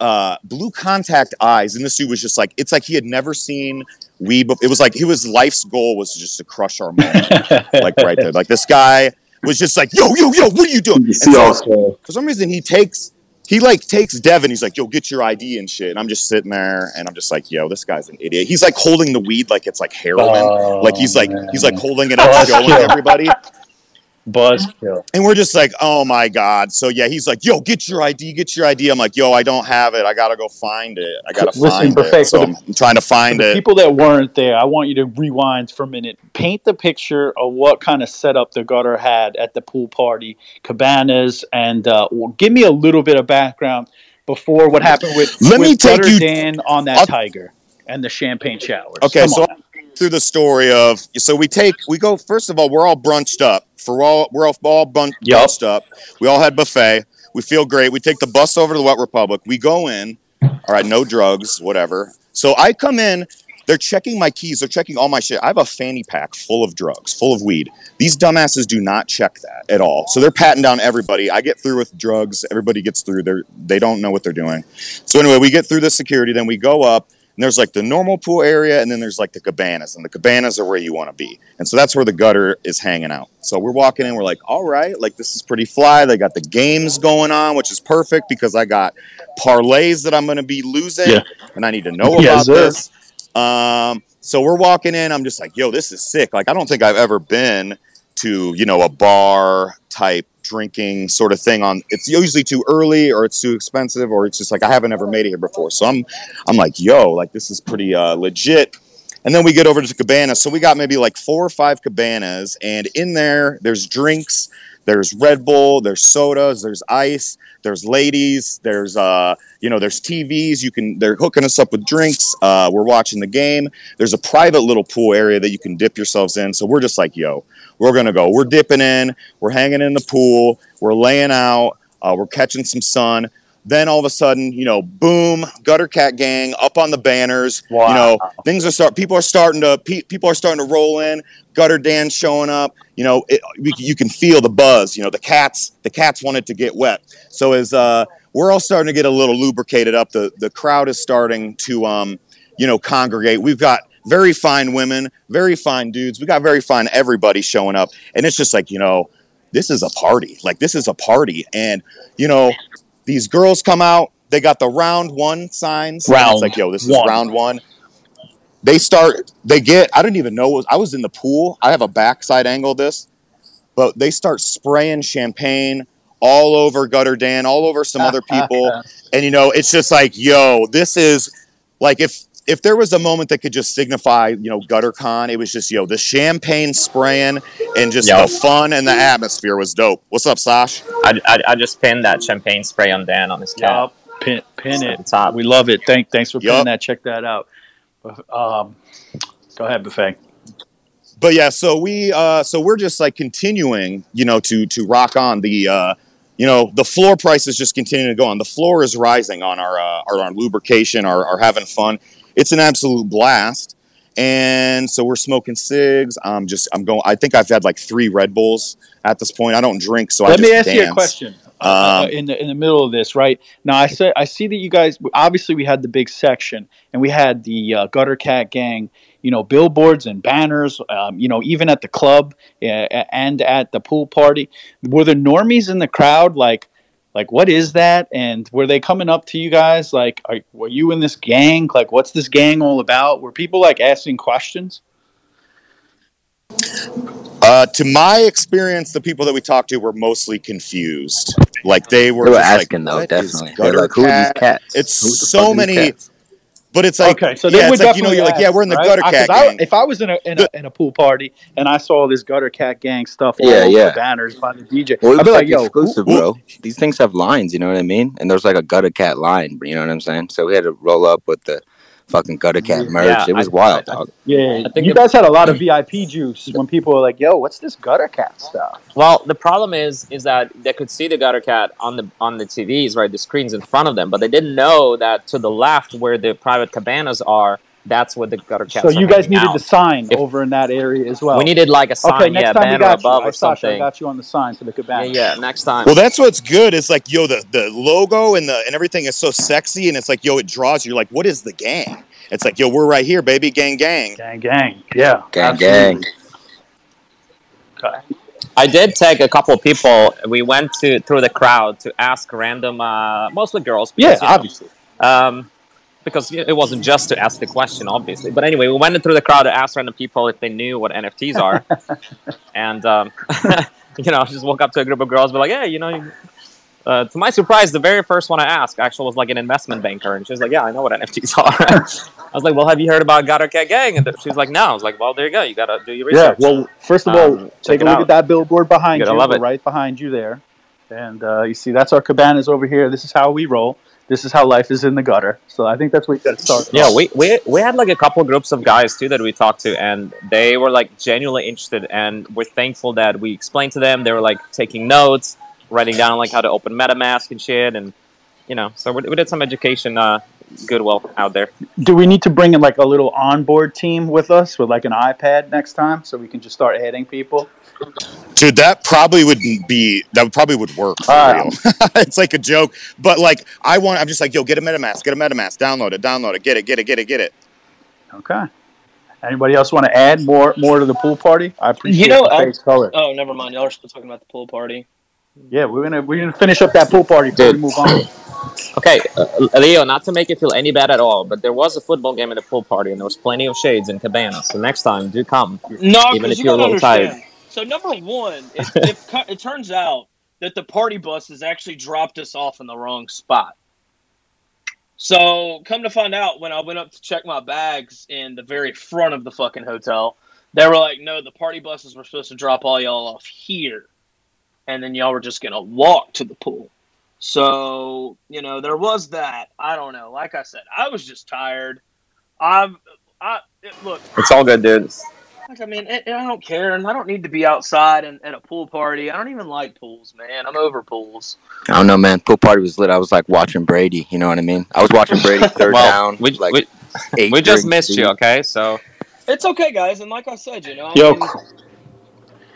uh, blue contact eyes. And this dude was just like, it's like he had never seen we, It was like, he was life's goal was just to crush our moment. like right there. Like this guy was just like, yo, yo, yo, what are you doing? And so, for some reason, he takes, he like takes Devin. He's like, yo, get your ID and shit. And I'm just sitting there and I'm just like, yo, this guy's an idiot. He's like holding the weed like it's like heroin. like he's like, he's like holding it up, showing everybody. Buzzkill. And we're just like, oh my God. So yeah, he's like, yo, get your ID, get your ID. I'm like, yo, I don't have it. I gotta go find it. I gotta Listen, find Buffet, it. So for I'm, I'm trying to find it. people that weren't there, I want you to rewind for a minute. Paint the picture of what kind of setup the gutter had at the pool party, cabanas, and uh, well, give me a little bit of background before what happened with, Let with me take Gutter you- Dan on that I'll- tiger and the champagne showers. Okay, Come so on. Through the story of so we take we go first of all we're all brunched up. For all we're all, all bun- brunched up. We all had buffet. We feel great. We take the bus over to the wet republic. We go in. All right no drugs whatever. So i come in. They're checking my keys. They're checking all my shit. I have a fanny pack full of drugs full of weed. These dumbasses do not check that at all. So they're patting down everybody. I get through with drugs. Everybody gets through. They're they don't know what they're doing. So anyway we get through the security. Then we go up And there's like the normal pool area, and then there's like the cabanas, and the cabanas are where you want to be. And so that's where the gutter is hanging out. So we're walking in, we're like, all right, like this is pretty fly. They got the games going on, which is perfect because I got parlays that I'm going to be losing, Yeah. and I need to know Yes, about sir. this. Um, so we're walking in. I'm just like, yo, this is sick. Like I don't think I've ever been to you know a bar type drinking sort of thing on it's usually too early or it's too expensive or it's just like I haven't ever made it here before. So I'm I'm like, yo, like this is pretty uh, legit. And then we get over to the cabana. So we got maybe like four or five cabanas, and in there there's drinks, there's Red Bull, there's sodas, there's ice, there's ladies, there's uh, you know, there's TVs. You can they're hooking us up with drinks. Uh, we're watching the game. There's a private little pool area that you can dip yourselves in. So we're just like, yo, we're gonna go. We're dipping in. We're hanging in the pool. We're laying out. Uh, we're catching some sun. Then all of a sudden, you know, boom, gutter cat gang up on the banners. Wow. You know, things are start. People are starting to. Pe- people are starting to roll in. Gutter Dan showing up. You know, it, we, you can feel the buzz. You know, the cats. The cats wanted to get wet. So as uh, we're all starting to get a little lubricated up, the the crowd is starting to um, you know, congregate. We've got very fine women, very fine dudes. We got very fine everybody showing up, and it's just like you know, this is a party. Like this is a party, and you know, these girls come out. They got the round one signs. Round It's like yo, this is one. round one. They start. They get. I didn't even know. Was, I was in the pool. I have a backside angle. of This, but they start spraying champagne all over Gutter Dan, all over some other people and you know it's just like yo this is like if if there was a moment that could just signify you know GutterCon it was just yo the champagne spraying and just Yo. the fun and the atmosphere was dope what's up sash I, I, I just pinned that champagne spray on Dan on his cap. Yup. Pin, pin it. the top. We love it. Thank, thanks for pinning Yup. that. Check that out. Um, go ahead, Buffet. but yeah so we uh so we're just like continuing you know to to rock on the uh you know the floor price is just continuing to go on the floor is rising on our uh, our, our lubrication our, our having fun it's an absolute blast and so we're smoking cigs i'm just i'm going i think i've had like three red bulls at this point i don't drink so i Let just me ask you a dance. question. Uh, Um, in the in the middle of this, right now, I say I see that you guys obviously we had the big section and we had the uh, gutter cat gang, you know, billboards and banners, um, you know, even at the club uh, and at the pool party. Were the normies in the crowd like, like what is that? And were they coming up to you guys like, are, were you in this gang? Like, what's this gang all about? Were people like asking questions? Uh, to my experience, the people that we talked to were mostly confused. Like they were, They were just asking like, though, "What is definitely. They're gutter like, who are these cats? It's Who the fuck so these many, cats? But it's like okay, so yeah, it's like you know, you're like yeah, we're in the right? gutter 'cause cat I- gang. if I was in a, in a in a pool party and I saw this gutter cat gang stuff all Yeah, over yeah. the banners by the DJ, Well, I'd be like, like, "Yo, exclusive, who- bro. These things have lines, you know what I mean? And there's like a gutter cat line, you know what I'm saying? So we had to roll up with the fucking gutter cat merch. Yeah, it was I- wild, I- I- yeah, I think you it- guys had a lot of VIP juice when people were like, "Yo, what's this gutter cat stuff?" Well, the problem is is that they could see the gutter cat on the on the TVs, right? The screens in front of them, but they didn't know that to the left where the private cabanas are, that's what the gutter cats. So are you guys needed out. the sign If- over in that area as well. we needed like a sign, okay, next yeah, time we banner got above you. I, or Sasha, I something. got you on the sign for the Yeah, cabana. yeah. Next time. Well, that's what's good. It's like yo, the the logo and the and everything is so sexy, and it's like yo, it draws you. You're like, what is the gang? It's like yo, we're right here, baby, gang, gang. Gang, gang, yeah, Gang, absolutely. Okay. I did take a couple of people. We went to through the crowd to ask random, uh, mostly girls. Yeah, because, you know, obviously. um, because it wasn't just to ask the question, obviously. But anyway, we went through the crowd to ask random people if they knew what NFTs are, and um, you know, I just walk up to a group of girls, be like, "Hey, you know." Uh, to my surprise, the very first one I asked actually was like an investment banker, and she was like, "Yeah, I know what NFTs are." I was like, "Well, have you heard about Gutter Cat Gang?" And she was like, "No." I was like, "Well, there you go. You gotta do your research." Yeah. Well, first of Um, all, check take a look out. at that billboard behind you. love it. right behind you there, and uh, you see that's our cabanas over here. This is how we roll. This is how life is in the gutter. So I think that's what you got to start. Yeah, we, we we had like a couple groups of guys too that we talked to, and they were like genuinely interested, and we're thankful that we explained to them. They were like taking notes, writing down like how to open MetaMask and shit, and you know, so we, we did some education uh, goodwill out there. Do we need to bring in like a little onboard team with us with like an iPad next time so we can just start adding people? Dude, that probably wouldn't be that probably would work for Ah. real. it's like a joke, but like I want, I'm just like, yo, get a MetaMask, get a MetaMask, download it, download it, get it, get it, get it, get it. Okay. Anybody else want to add more more to the pool party? I appreciate You know, the I- face color. Oh, never mind. Y'all are still talking about the pool party. Yeah, we're gonna we're gonna finish up that pool party before we Dude. move on. Okay, uh, Leo, not to make you feel any bad at all, but there was a football game at the pool party, and there was plenty of shades and cabanas. So next time, do come. No, Even if you you're a gotta little tired. Understand. So number one, it, it, it turns out that the party bus has actually dropped us off in the wrong spot. So come to find out, when I went up to check my bags in the very front of the fucking hotel, they were like, "No, the party buses were supposed to drop all y'all off here, and then y'all were just gonna walk to the pool." So you know, there was that. I don't know. Like I said, I was just tired. I've, I it, look. It's all good, dude. Like, I mean, it, I don't care, and I don't need to be outside and at a pool party. I don't even like pools, man. I'm over pools. I don't know, man. Pool party was lit. I was like watching Brady. You know what I mean? I was watching Brady third Well, down. we, like we, eight we just during missed you, okay? So It's okay, guys, and like I said, you know, I Yo, mean-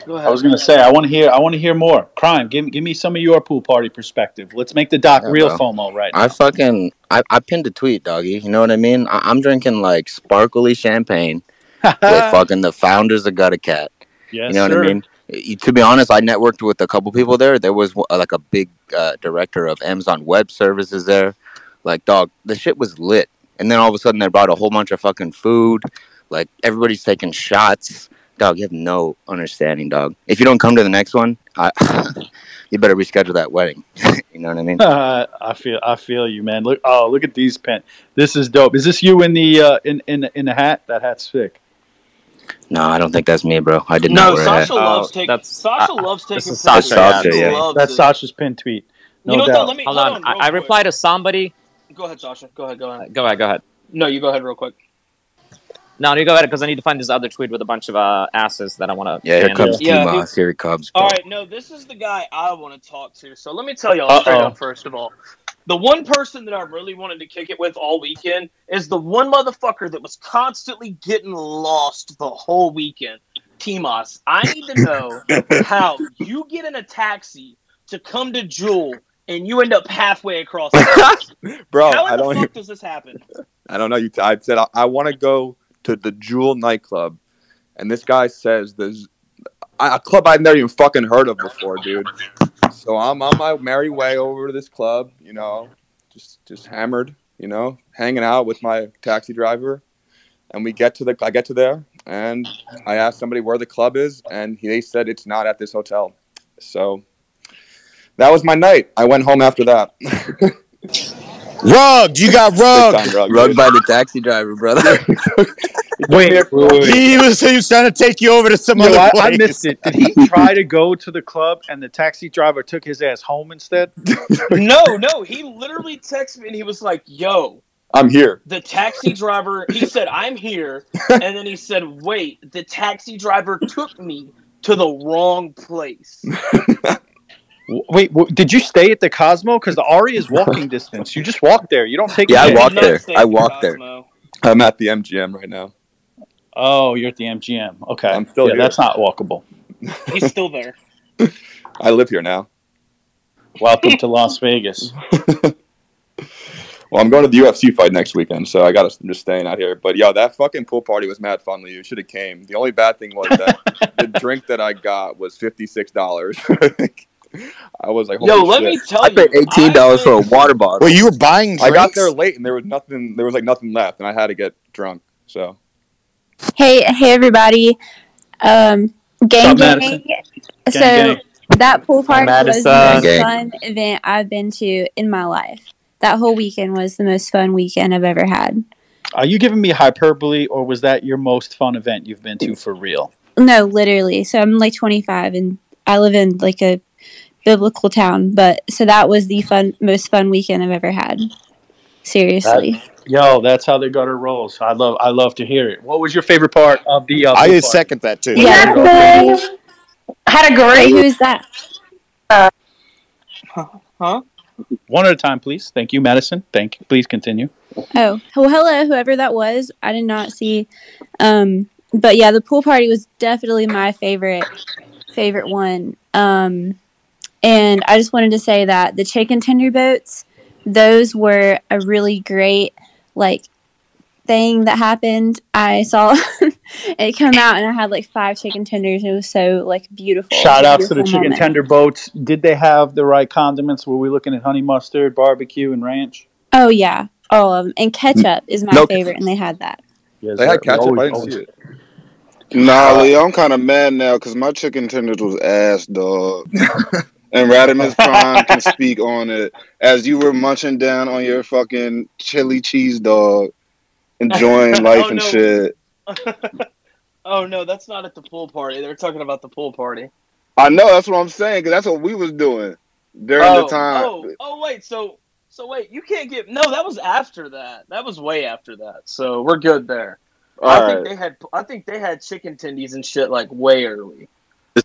go ahead. I was gonna say I want to hear I want to hear more. Crime, give give me some of your pool party perspective. Let's make the doc Yeah, real bro. FOMO right now. I fucking I, I pinned a tweet, doggy. You know what I mean? I, I'm drinking like sparkly champagne with fucking the founders of Gutter Cat. yes, You know sir. what I mean? To be honest, I networked with a couple people there. There was like a big uh, director of Amazon Web Services there. Like, dog, the shit was lit. And then all of a sudden, they brought a whole bunch of fucking food. Like, everybody's taking shots. Dog, you have no understanding, dog. If you don't come to the next one, I, you better reschedule that wedding. you know what I mean? Uh, I feel I feel you, man. Look oh look at these pen. This is dope. Is this you in the uh, in in in the hat? That hat's sick. No, I don't think that's me, bro. I didn't wear a hat. Sasha loves Oh, taking. that's- Sasha uh, loves taking. this is pictures. Sasha, yeah. loves That's it. Sasha's pin tweet. No you know what? doubt. Though? Let me hold hold on. on. I, I quick. replied to somebody. Go ahead, Sasha. Go ahead. Go ahead. Go ahead, go ahead. No, you go ahead real quick. No, you go ahead because I need to find this other tweet with a bunch of uh, asses that I want to. yeah, here comes Yeah, T-Moss. Here he comes. bro. All right, no, this is the guy I want to talk to. So let me tell y'all straight Uh-oh. up. First of all, the one person that I really wanted to kick it with all weekend is the one motherfucker that was constantly getting lost the whole weekend. T-Moss, I need to know how you get in a taxi to come to Jewel and you end up halfway across. The Bro, how in I the don't. fuck does this happen? I don't know. You. I said I, I want to go to the Jewel nightclub, and this guy says there's a a club I've never even fucking heard of before, dude. So I'm on my merry way over to this club. You know, just just hammered. You know, hanging out with my taxi driver, and we get to the. I get to there, and I asked somebody where the club is, and they said it's not at this hotel. So. That was my night. I went home after that. Rugged, you got Big rugged. time drug, Run dude. by the taxi driver, brother. Wait, wait, wait. He was he was trying to take you over to some Yo, other I, place. I missed it. Did he try to go to the club and the taxi driver took his ass home instead? no, no, he literally texted me and he was like, "Yo, I'm here. the taxi driver he said i'm here and then he said wait the taxi driver took me to the wrong place W- Wait, w- did you stay at the Cosmo? Because the Aria is walking distance. You just walk there. You don't take. Yeah, a I did cab. walked there. I at the walked there. I'm at the MGM right now. Oh, you're at the MGM. Okay, I'm still yeah, here. that's not walkable. he's still there I live here now. Welcome to Las Vegas. Well, I'm going to the UFC fight next weekend, so I got to. Just staying out here. But yo, that fucking pool party was mad fun. You should have came. The only bad thing was that the drink that I got was fifty six dollars. I was like, yo holy let shit. me tell I you paid eighteen dollars for a I've water bottle. Well, you were buying. Drinks? I got there late, and there was nothing. There was like nothing left, and I had to get drunk. So Hey, hey, everybody. Um, gang, What's gang. So Gang, gang. that pool party was the most fun event I've been to in my life. That whole weekend was the most fun weekend I've ever had. Are you giving me hyperbole, or was that your most fun event you've been to for real? No, literally. So I'm like 25 and I live in like a biblical town, but so that was the fun, most fun weekend I've ever had. Seriously. Yo, that's how they got her rolls. I love, I love to hear it. What was your favorite part of the? Uh, I pool second that too. Yeah. Had a Hey, great. who's that? Uh, huh One at a time, please. Thank you, Madison. Thank you. Please continue. Oh, well, hello, whoever that was. I did not see. Um, but yeah, the pool party was definitely my favorite favorite one. Um, and I just wanted to say that the chicken tender boats, those were a really great like thing that happened. I saw it come out and I had like five chicken tenders. It was so like beautiful. Shout It out to the beautiful chicken tender boats. Did they have the right condiments? Were we looking at honey mustard, barbecue, and ranch? Oh yeah, all of them. And ketchup is my No- favorite, and they had that. Yes, They had ketchup. I didn't always- see it. Nah, uh, Leo, I'm kind of mad now because my chicken tenders was ass, dog. and Radimus Prime can speak on it as you were munching down on your fucking chili cheese dog, enjoying oh, life Oh, and no. shit. oh no, that's not at the pool party. They were talking about the pool party. I know that's what I'm saying because that's what we was doing during oh, the time. Oh, oh wait, so so wait, you can't get no. That was after that. That was way after that. So we're good there. All I right. think they had I think they had chicken tendies and shit like way early.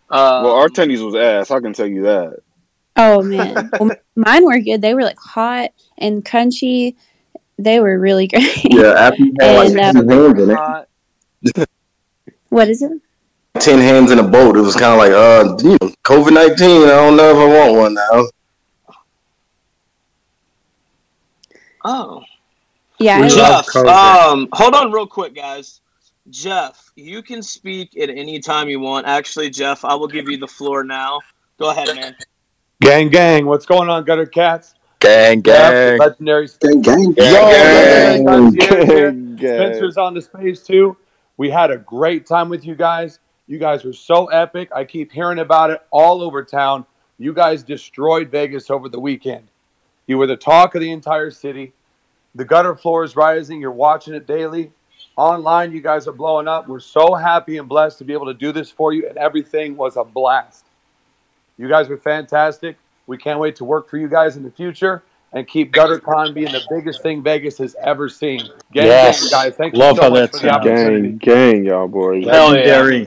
Well, our Um, tendies was ass. I can tell you that. Oh man, well, mine were good. They were like hot and crunchy. They were really great. Yeah, after you had And, ten um, hands in it. What is it? ten hands in a boat, it was kind of like, uh, you know, COVID nineteen. I don't know if I want one now. Oh, Yeah, I We was- love Jeff. Um, hold on real quick, guys. Jeff, you can speak at any time you want. Actually, Jeff, I will give you the floor now. Go ahead, man. Gang, gang, what's going on, Gutter Cats? Gang, Jeff, gang. legendary Gang, gang, Yo, gang. guys, here, here. Gang. Spencer's on the space too. We had a great time with you guys. You guys were so epic. I keep hearing about it all over town. You guys destroyed Vegas over the weekend. You were the talk of the entire city. The gutter floor is rising. You're watching it daily. Online, you guys are blowing up. We're so happy and blessed to be able to do this for you, and everything was a blast. You guys were fantastic. We can't wait to work for you guys in the future and keep GutterCon being the biggest thing Vegas has ever seen. Gang, Yes. gang, guys. Thank Love you so much for the opportunity. Gang, gang, y'all boys. Hell yeah.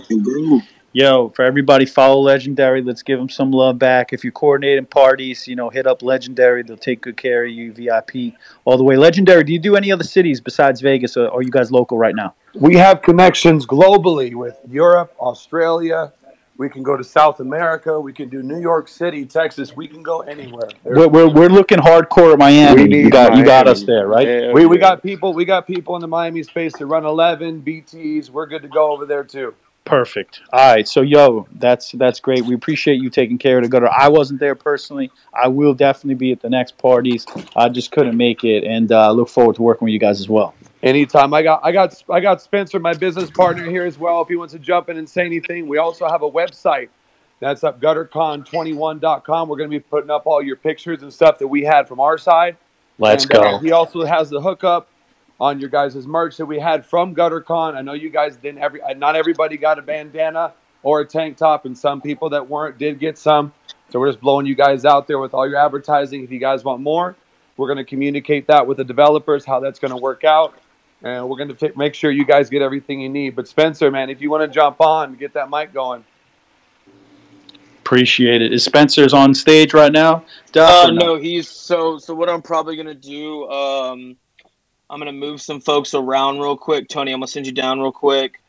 Legendary. Yo, for everybody, follow Legendary. Let's give them some love back. If you're coordinating parties, you know, hit up Legendary. They'll take good care of you, VIP, all the way. Legendary, do you do any other cities besides Vegas, or are you guys local right now? We have connections globally with Europe, Australia. We can go to South America. We can do New York City, Texas. We can go anywhere. We're, we're, we're looking hardcore at Miami. We need You got, you got us there, right? Hell We, we got people. We got people in the Miami space to run 11 BTs. We're good to go over there too. Perfect. All right. So, yo, that's that's great. We appreciate you taking care of the gutter. I wasn't there personally. I will definitely be at the next parties. I just couldn't make it, and uh, look forward to working with you guys as well. Anytime I got I got I got Spencer, my business partner here as well. If he wants to jump in and say anything, we also have a website. That's up guttercon21.com. We're going to be putting up all your pictures and stuff that we had from our side. Let's And, uh, go. he also has the hookup on your guys' merch that we had from GutterCon. I know you guys didn't every uh, not everybody got a bandana or a tank top, and some people that weren't did get some. So we're just blowing you guys out there with all your advertising. If you guys want more, we're going to communicate that with the developers how that's going to work out, and we're going to make sure you guys get everything you need. But Spencer, man, if you want to jump on, get that mic going. Appreciate it. Is Spencer's on stage right now? Uh, no, he's so. So what I'm probably gonna do, um, I'm gonna move some folks around real quick. Tony, I'm gonna send you down real quick.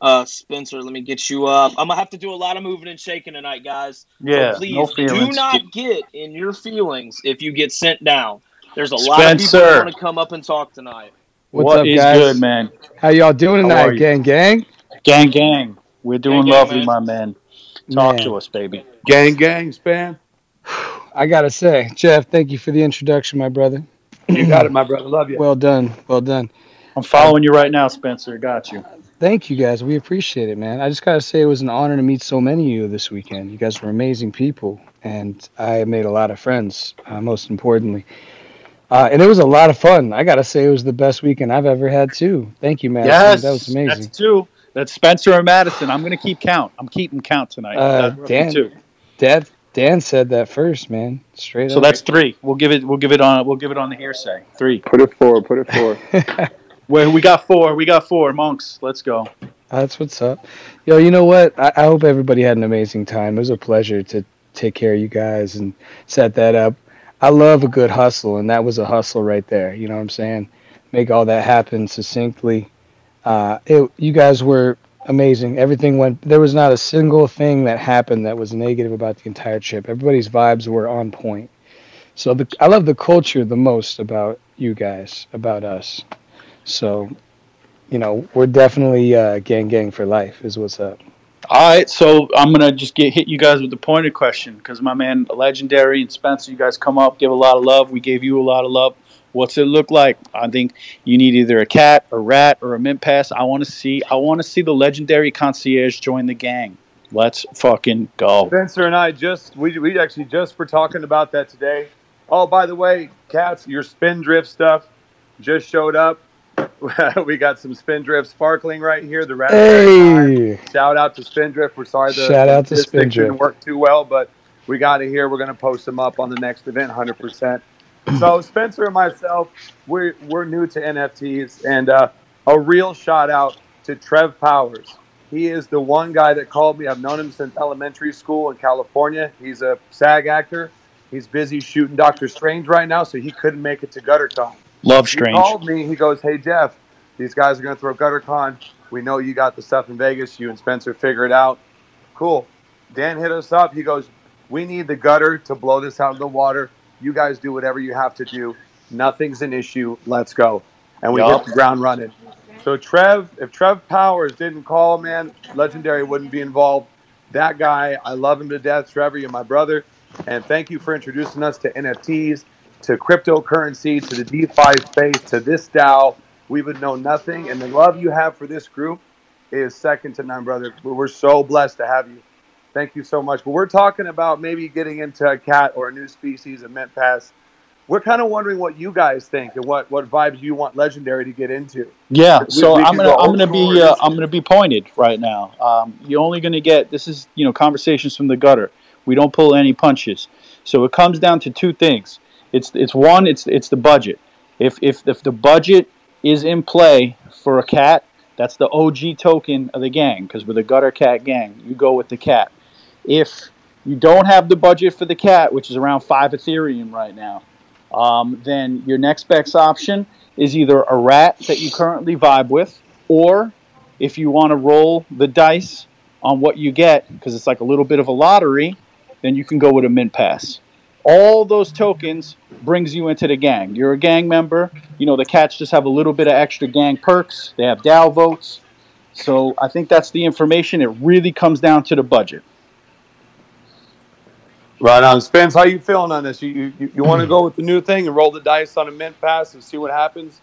Uh, Spencer, let me get you up. I'm gonna have to do a lot of moving and shaking tonight, guys. So Yeah, please no do not get in your feelings if you get sent down. There's a lot of people Spencer. that want to come up and talk tonight. What's What up, is guys? good, man? How y'all doing tonight, you? gang? Gang. Gang, gang. We're doing gang, lovely, man. my man. Talk Man. to us, baby. Gang, gang, span. I gotta say, Jeff, thank you for the introduction, my brother. You got it, my brother. Love you. Well done, well done. I'm following you right now, Spencer. Got you. Thank you guys. We appreciate it, man. I just gotta say it was an honor to meet so many of you this weekend. You guys were amazing people, and I made a lot of friends. Uh, most importantly, uh, and it was a lot of fun. I gotta say it was the best weekend I've ever had too. Thank you, man. Yes, that was amazing. That's two. That's Spencer and Madison. I'm gonna keep count. I'm keeping count tonight. Uh, That's roughly Dan, two. Dad, Dan said that first, man. Straight up. So up. that's three. We'll give it. We'll give it on. We'll give it on the hearsay. Three. Put it four. Put it four. Well, we got four. We got four. Monks. Let's go. That's what's up. Yo, you know what? I, I hope everybody had an amazing time. It was a pleasure to take care of you guys and set that up. I love a good hustle, and that was a hustle right there. You know what I'm saying? Make all that happen succinctly. Uh, it, you guys were amazing. Everything went. There was not a single thing that happened that was negative about the entire trip. Everybody's vibes were on point. So the, I love the culture the most about you guys, about us. So, you know, we're definitely uh, gang gang for life. Is what's up. All right, so I'm gonna just get hit you guys with the pointed question because my man Legendary and Spencer, you guys come up, give a lot of love. We gave you a lot of love. What's it look like? I think you need either a cat, a rat, or a mint pass. I want to see. I want to see the legendary concierge join the gang. Let's fucking go. Spencer and I just we we actually just were talking about that today. Oh, by the way, cats, your spindrift stuff just showed up. we got some spindrift sparkling right here. The raspberry Hey. Shout out to spindrift. We're sorry the Shout out to logistics didn't work too well, but we got it here. We're gonna post them up on the next event, hundred percent. So Spencer and myself, we're we're new to NFTs, and uh, a real shout out to Trev Powers. He is the one guy that called me. I've known him since elementary school in California. He's a SAG actor. He's busy shooting Doctor Strange right now, so he couldn't make it to GutterCon. Love Strange. He called me. He goes, "Hey Jeff, these guys are going to throw GutterCon. We know you got the stuff in Vegas. You and Spencer figure it out. Cool." Dan hit us up. He goes, "We need the gutter to blow this out of the water. You guys do whatever you have to do. Nothing's an issue. Let's go." And we Yup. hit the ground running. So Trev, if Trev Powers didn't call, man, Legendary wouldn't be involved. That guy, I love him to death. Trevor, you're my brother. And thank you for introducing us to NFTs, to cryptocurrency, to the DeFi space, to this DAO. We would know nothing. And the love you have for this group is second to none, brother. We're so blessed to have you. Thank you so much. But we're talking about maybe getting into a cat or a new species, of mint pass. We're kind of wondering what you guys think and what, what vibes you want Legendary to get into. Yeah, We- so we I'm gonna go I'm gonna be uh, I'm gonna be pointed right now. Um, you're only gonna get this is you know conversations from the gutter. We don't pull any punches. So it comes down to two things. It's it's one it's it's the budget. If if if the budget is in play for a cat, that's the OG token of the gang because we're the gutter cat gang. You go with the cat. If you don't have the budget for the cat, which is around five Ethereum right now, um, then your next best option is either a rat that you currently vibe with, or if you want to roll the dice on what you get, because it's like a little bit of a lottery, then you can go with a mint pass. All those tokens brings you into the gang. You're a gang member. You know the cats just have a little bit of extra gang perks. They have DAO votes. So I think that's the information. It really comes down to the budget. Right on. Spence, how you feeling on this? You, you, you want to go with the new thing and roll the dice on a mint pass and see what happens?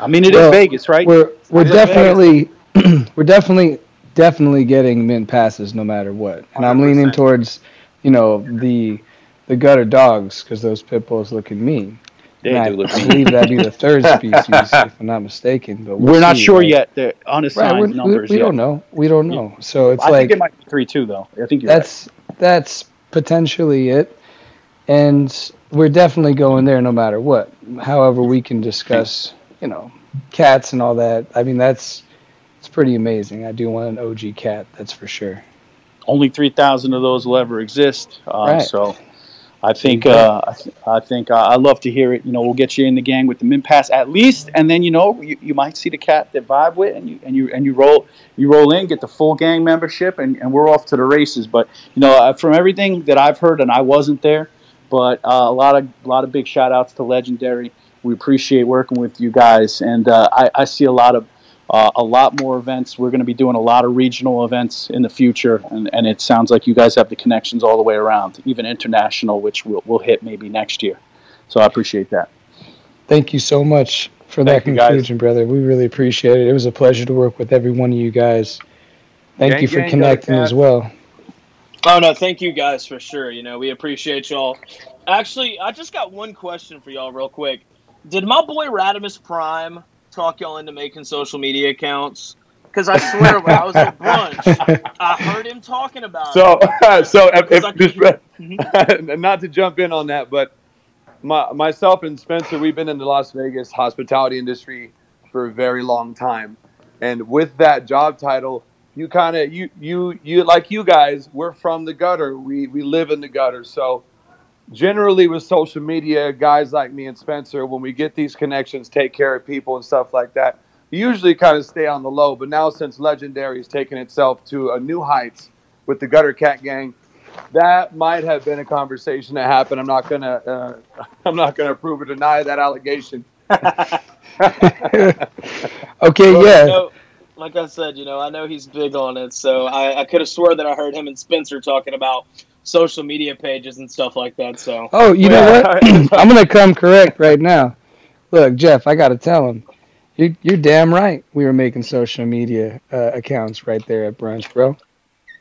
I mean, it is Well, Vegas, right? We're we're It is definitely we're definitely definitely getting mint passes no matter what, and I'm leaning towards you know the the gutter dogs because those pit bulls looking mean. They And I, do look I mean. believe that'd be the third species if I'm not mistaken. But we'll We're not see, sure right? yet. The unassigned Right, we're, we, numbers. we yet. don't know. We don't know. So it's I like think it might be three two though. I think you're that's that's potentially it, and we're definitely going there no matter what. However, we can discuss, you know, cats and all that. I mean, that's it's pretty amazing. I do want an OG cat, that's for sure. Only three thousand of those will ever exist. Uh, Right. So, I think uh, I, th- I think uh, I love to hear it. You know, we'll get you in the gang with the mint pass at least, and then you know you, you might see the cat that vibe with, and you and you and you roll you roll in, get the full gang membership, and, and we're off to the races. But you know, uh, from everything that I've heard, and I wasn't there, but uh, a lot of a lot of big shout outs to Legendary. We appreciate working with you guys, and uh, I, I see a lot of uh, a lot more events. We're going to be doing a lot of regional events in the future, and, and it sounds like you guys have the connections all the way around, even international, which we'll, we'll hit maybe next year. So I appreciate that. Thank you so much for Thank that you, guys. conclusion, brother. We really appreciate it. It was a pleasure to work with every one of you guys. Thank Gang, you for gang, connecting Gutter as well. Oh no, thank you guys for sure. You know, we appreciate y'all. Actually, I just got one question for y'all, real quick. Did my boy Radimus Prime talk y'all into making social media accounts? Because I swear, when I was at brunch, I heard him talking about So, it. so if, if just, mm-hmm. not to jump in on that, but my, myself and Spencer, we've been in the Las Vegas hospitality industry for a very long time, and with that job title, you kind of you you you like you guys, we're from the gutter. We we live in the gutter, so generally with social media, guys like me and Spencer, when we get these connections, take care of people and stuff like that. usually kind of stay on the low, but now since Legendary's taken itself to a new heights with the Gutter Cat Gang, that might have been a conversation that happened. I'm not gonna uh, I'm not gonna prove or deny that allegation. Okay, Well, yeah. you know, like I said, you know, I know he's big on it, so I, I could have swore that I heard him and Spencer talking about social media pages and stuff like that. So. Oh, you know what? I'm gonna come correct right now. Look, Jeff, I gotta tell him. You're, you're damn right. We were making social media uh, accounts right there at brunch, bro. That's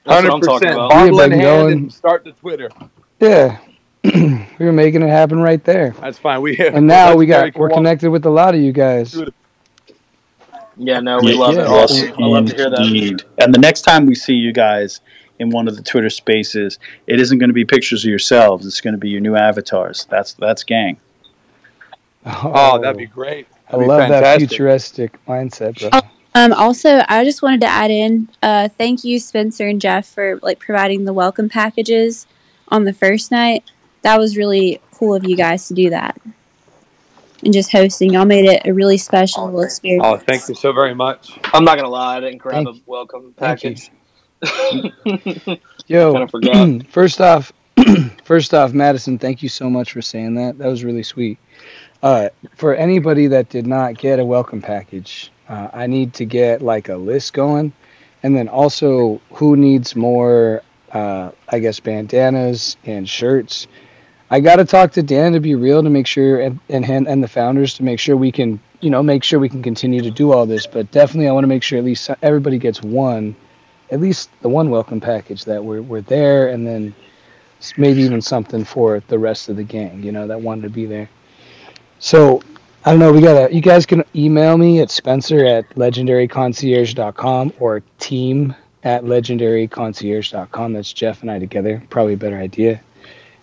what Hundred I'm percent. We bottle have in been hand going- and start the Twitter. Yeah, we were making it happen right there. That's fine. We And now we got we're connected with a lot of you guys. Yeah, no, we Yeah, love it. Awesome. I love to hear that. Indeed. And the next time we see you guys in one of the Twitter spaces, it isn't going to be pictures of yourselves. It's going to be your new avatars. That's that's gang. Oh, that'd be great. I That'd be love that futuristic mindset, bro. Um, also, I just wanted to add in, uh, thank you, Spencer and Jeff, for like providing the welcome packages on the first night. That was really cool of you guys to do that, and just hosting. Y'all made it a really special experience. Oh, thank you so very much. I'm not gonna lie, I didn't grab Thank a welcome Thank you. package. Yo, first off, first off, Madison, thank you so much for saying that. That was really sweet. Uh, for anybody that did not get a welcome package, uh, I need to get like a list going, and then also who needs more, uh, I guess, bandanas and shirts. I got to talk to Dan to be real to make sure, and and and the founders to make sure we can, you know, make sure we can continue to do all this. But definitely, I want to make sure at least everybody gets one at least the one welcome package that we're, we're there and then maybe even something for the rest of the gang you know that wanted to be there so i don't know we gotta you guys can email me at spencer at legendaryconcierge.com or team at legendaryconcierge.com that's jeff and i together probably a better idea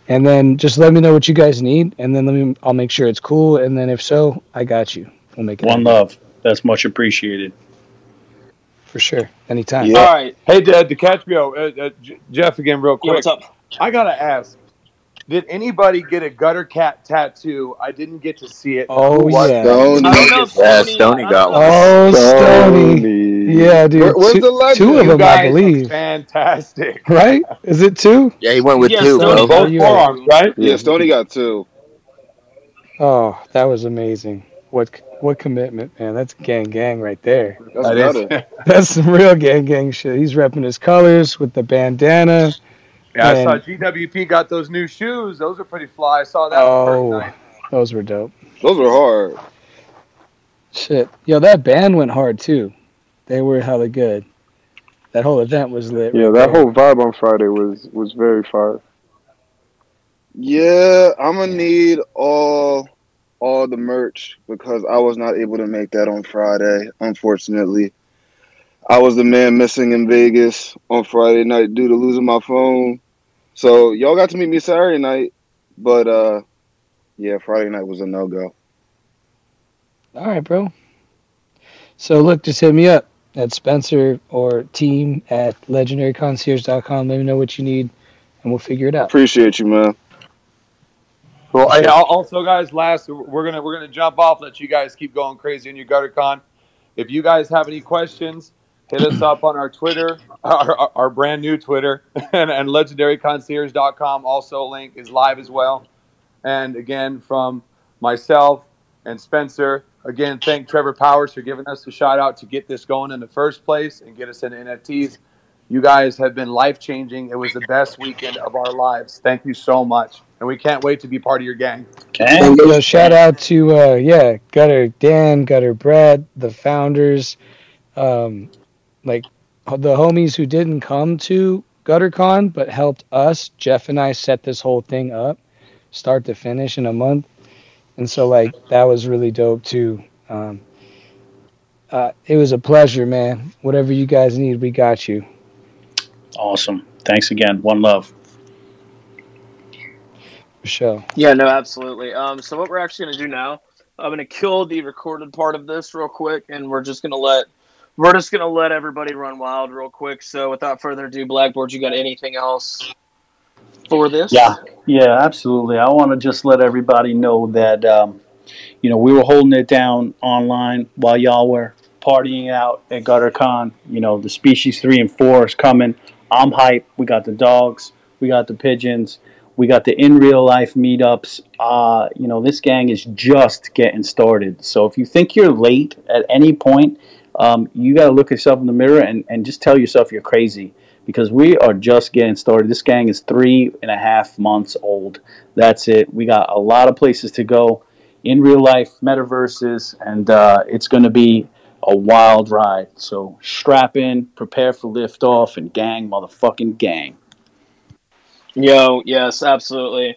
and then just let me know what you guys need and then let me i'll make sure it's cool and then if so i got you we'll make it One happen. love. That's much appreciated. For sure anytime Yeah. All right. Hey, Dad, DiCaprio, uh, uh, J- Jeff again, real Yeah, quick. what's up? I gotta ask: Did anybody get a gutter cat tattoo? I didn't get to see it. Oh, Who yeah. it? Stone. I know. if Yeah, Stoney- Stoney got don't know. oh stony Stoney. Yeah, dude. Where- where's two, the legend? two of You them, I guys are believe. fantastic. Right? Is it two? Yeah, he went with Yeah, two, Stoney bro. Both you forearms, right? Yeah, Stoney got two. Oh, that was amazing. What what commitment, man? That's gang gang right there. That's That is- better. That's some real gang gang shit. He's repping his colors with the bandana. Yeah, I saw GWP got those new shoes. Those are pretty fly. I saw that the Oh, first night. those were dope. Those were hard. Shit. Yo, that band went hard too. They were hella good. That whole event was lit. Yeah, right that there. whole vibe on Friday was was very fire. Yeah, I'm gonna need all all the merch because I was not able to make that on Friday, unfortunately. I was the man missing in Vegas on Friday night due to losing my phone. So y'all got to meet me Saturday night, but uh yeah, Friday night was a no go. All right, bro. So look, just hit me up at Spencer or team at legendaryconcierge.com. Let me know what you need, and we'll figure it out. Appreciate you, man. Well, also, guys, last we're gonna we're gonna jump off. Let you guys keep going crazy in your GutterCon. If you guys have any questions, hit us up on our Twitter, our, our, our brand new Twitter, and, and legendaryconcierge.com. Also, link is live as well. And again, from myself and Spencer, again, thank Trevor Powers for giving us the shout out to get this going in the first place and get us into NFTs. You guys have been life changing. It was the best weekend of our lives. Thank you so much. And we can't wait to be part of your gang. Gang. So shout out to uh, yeah, Gutter Dan, Gutter Brad, the founders, um, like the homies who didn't come to GutterCon but helped us. Jeff and I set this whole thing up, start to finish in a month, and so like that was really dope too. Um, uh, it was a pleasure, man. Whatever you guys need, we got you. Awesome. Thanks again. One love. Michelle. Yeah, no, absolutely. Um, so what we're actually gonna do now, I'm gonna kill the recorded part of this real quick, and we're just gonna let we're just gonna let everybody run wild real quick. So without further ado, Blackboard, you got anything else for this? Yeah, yeah, absolutely. I want to just let everybody know that um, you know we were holding it down online while y'all were partying out at GutterCon. You know, the species three and four is coming. I'm hyped. We got the dogs. We got the pigeons. We got the in real life meetups. Uh, you know, this gang is just getting started. So if you think you're late at any point, um, you got to look yourself in the mirror and, and just tell yourself you're crazy because we are just getting started. This gang is three and a half months old. That's it. We got a lot of places to go in real life, metaverses, and uh, it's going to be a wild ride. So strap in, prepare for liftoff, and gang, motherfucking gang. Yo, yes, absolutely.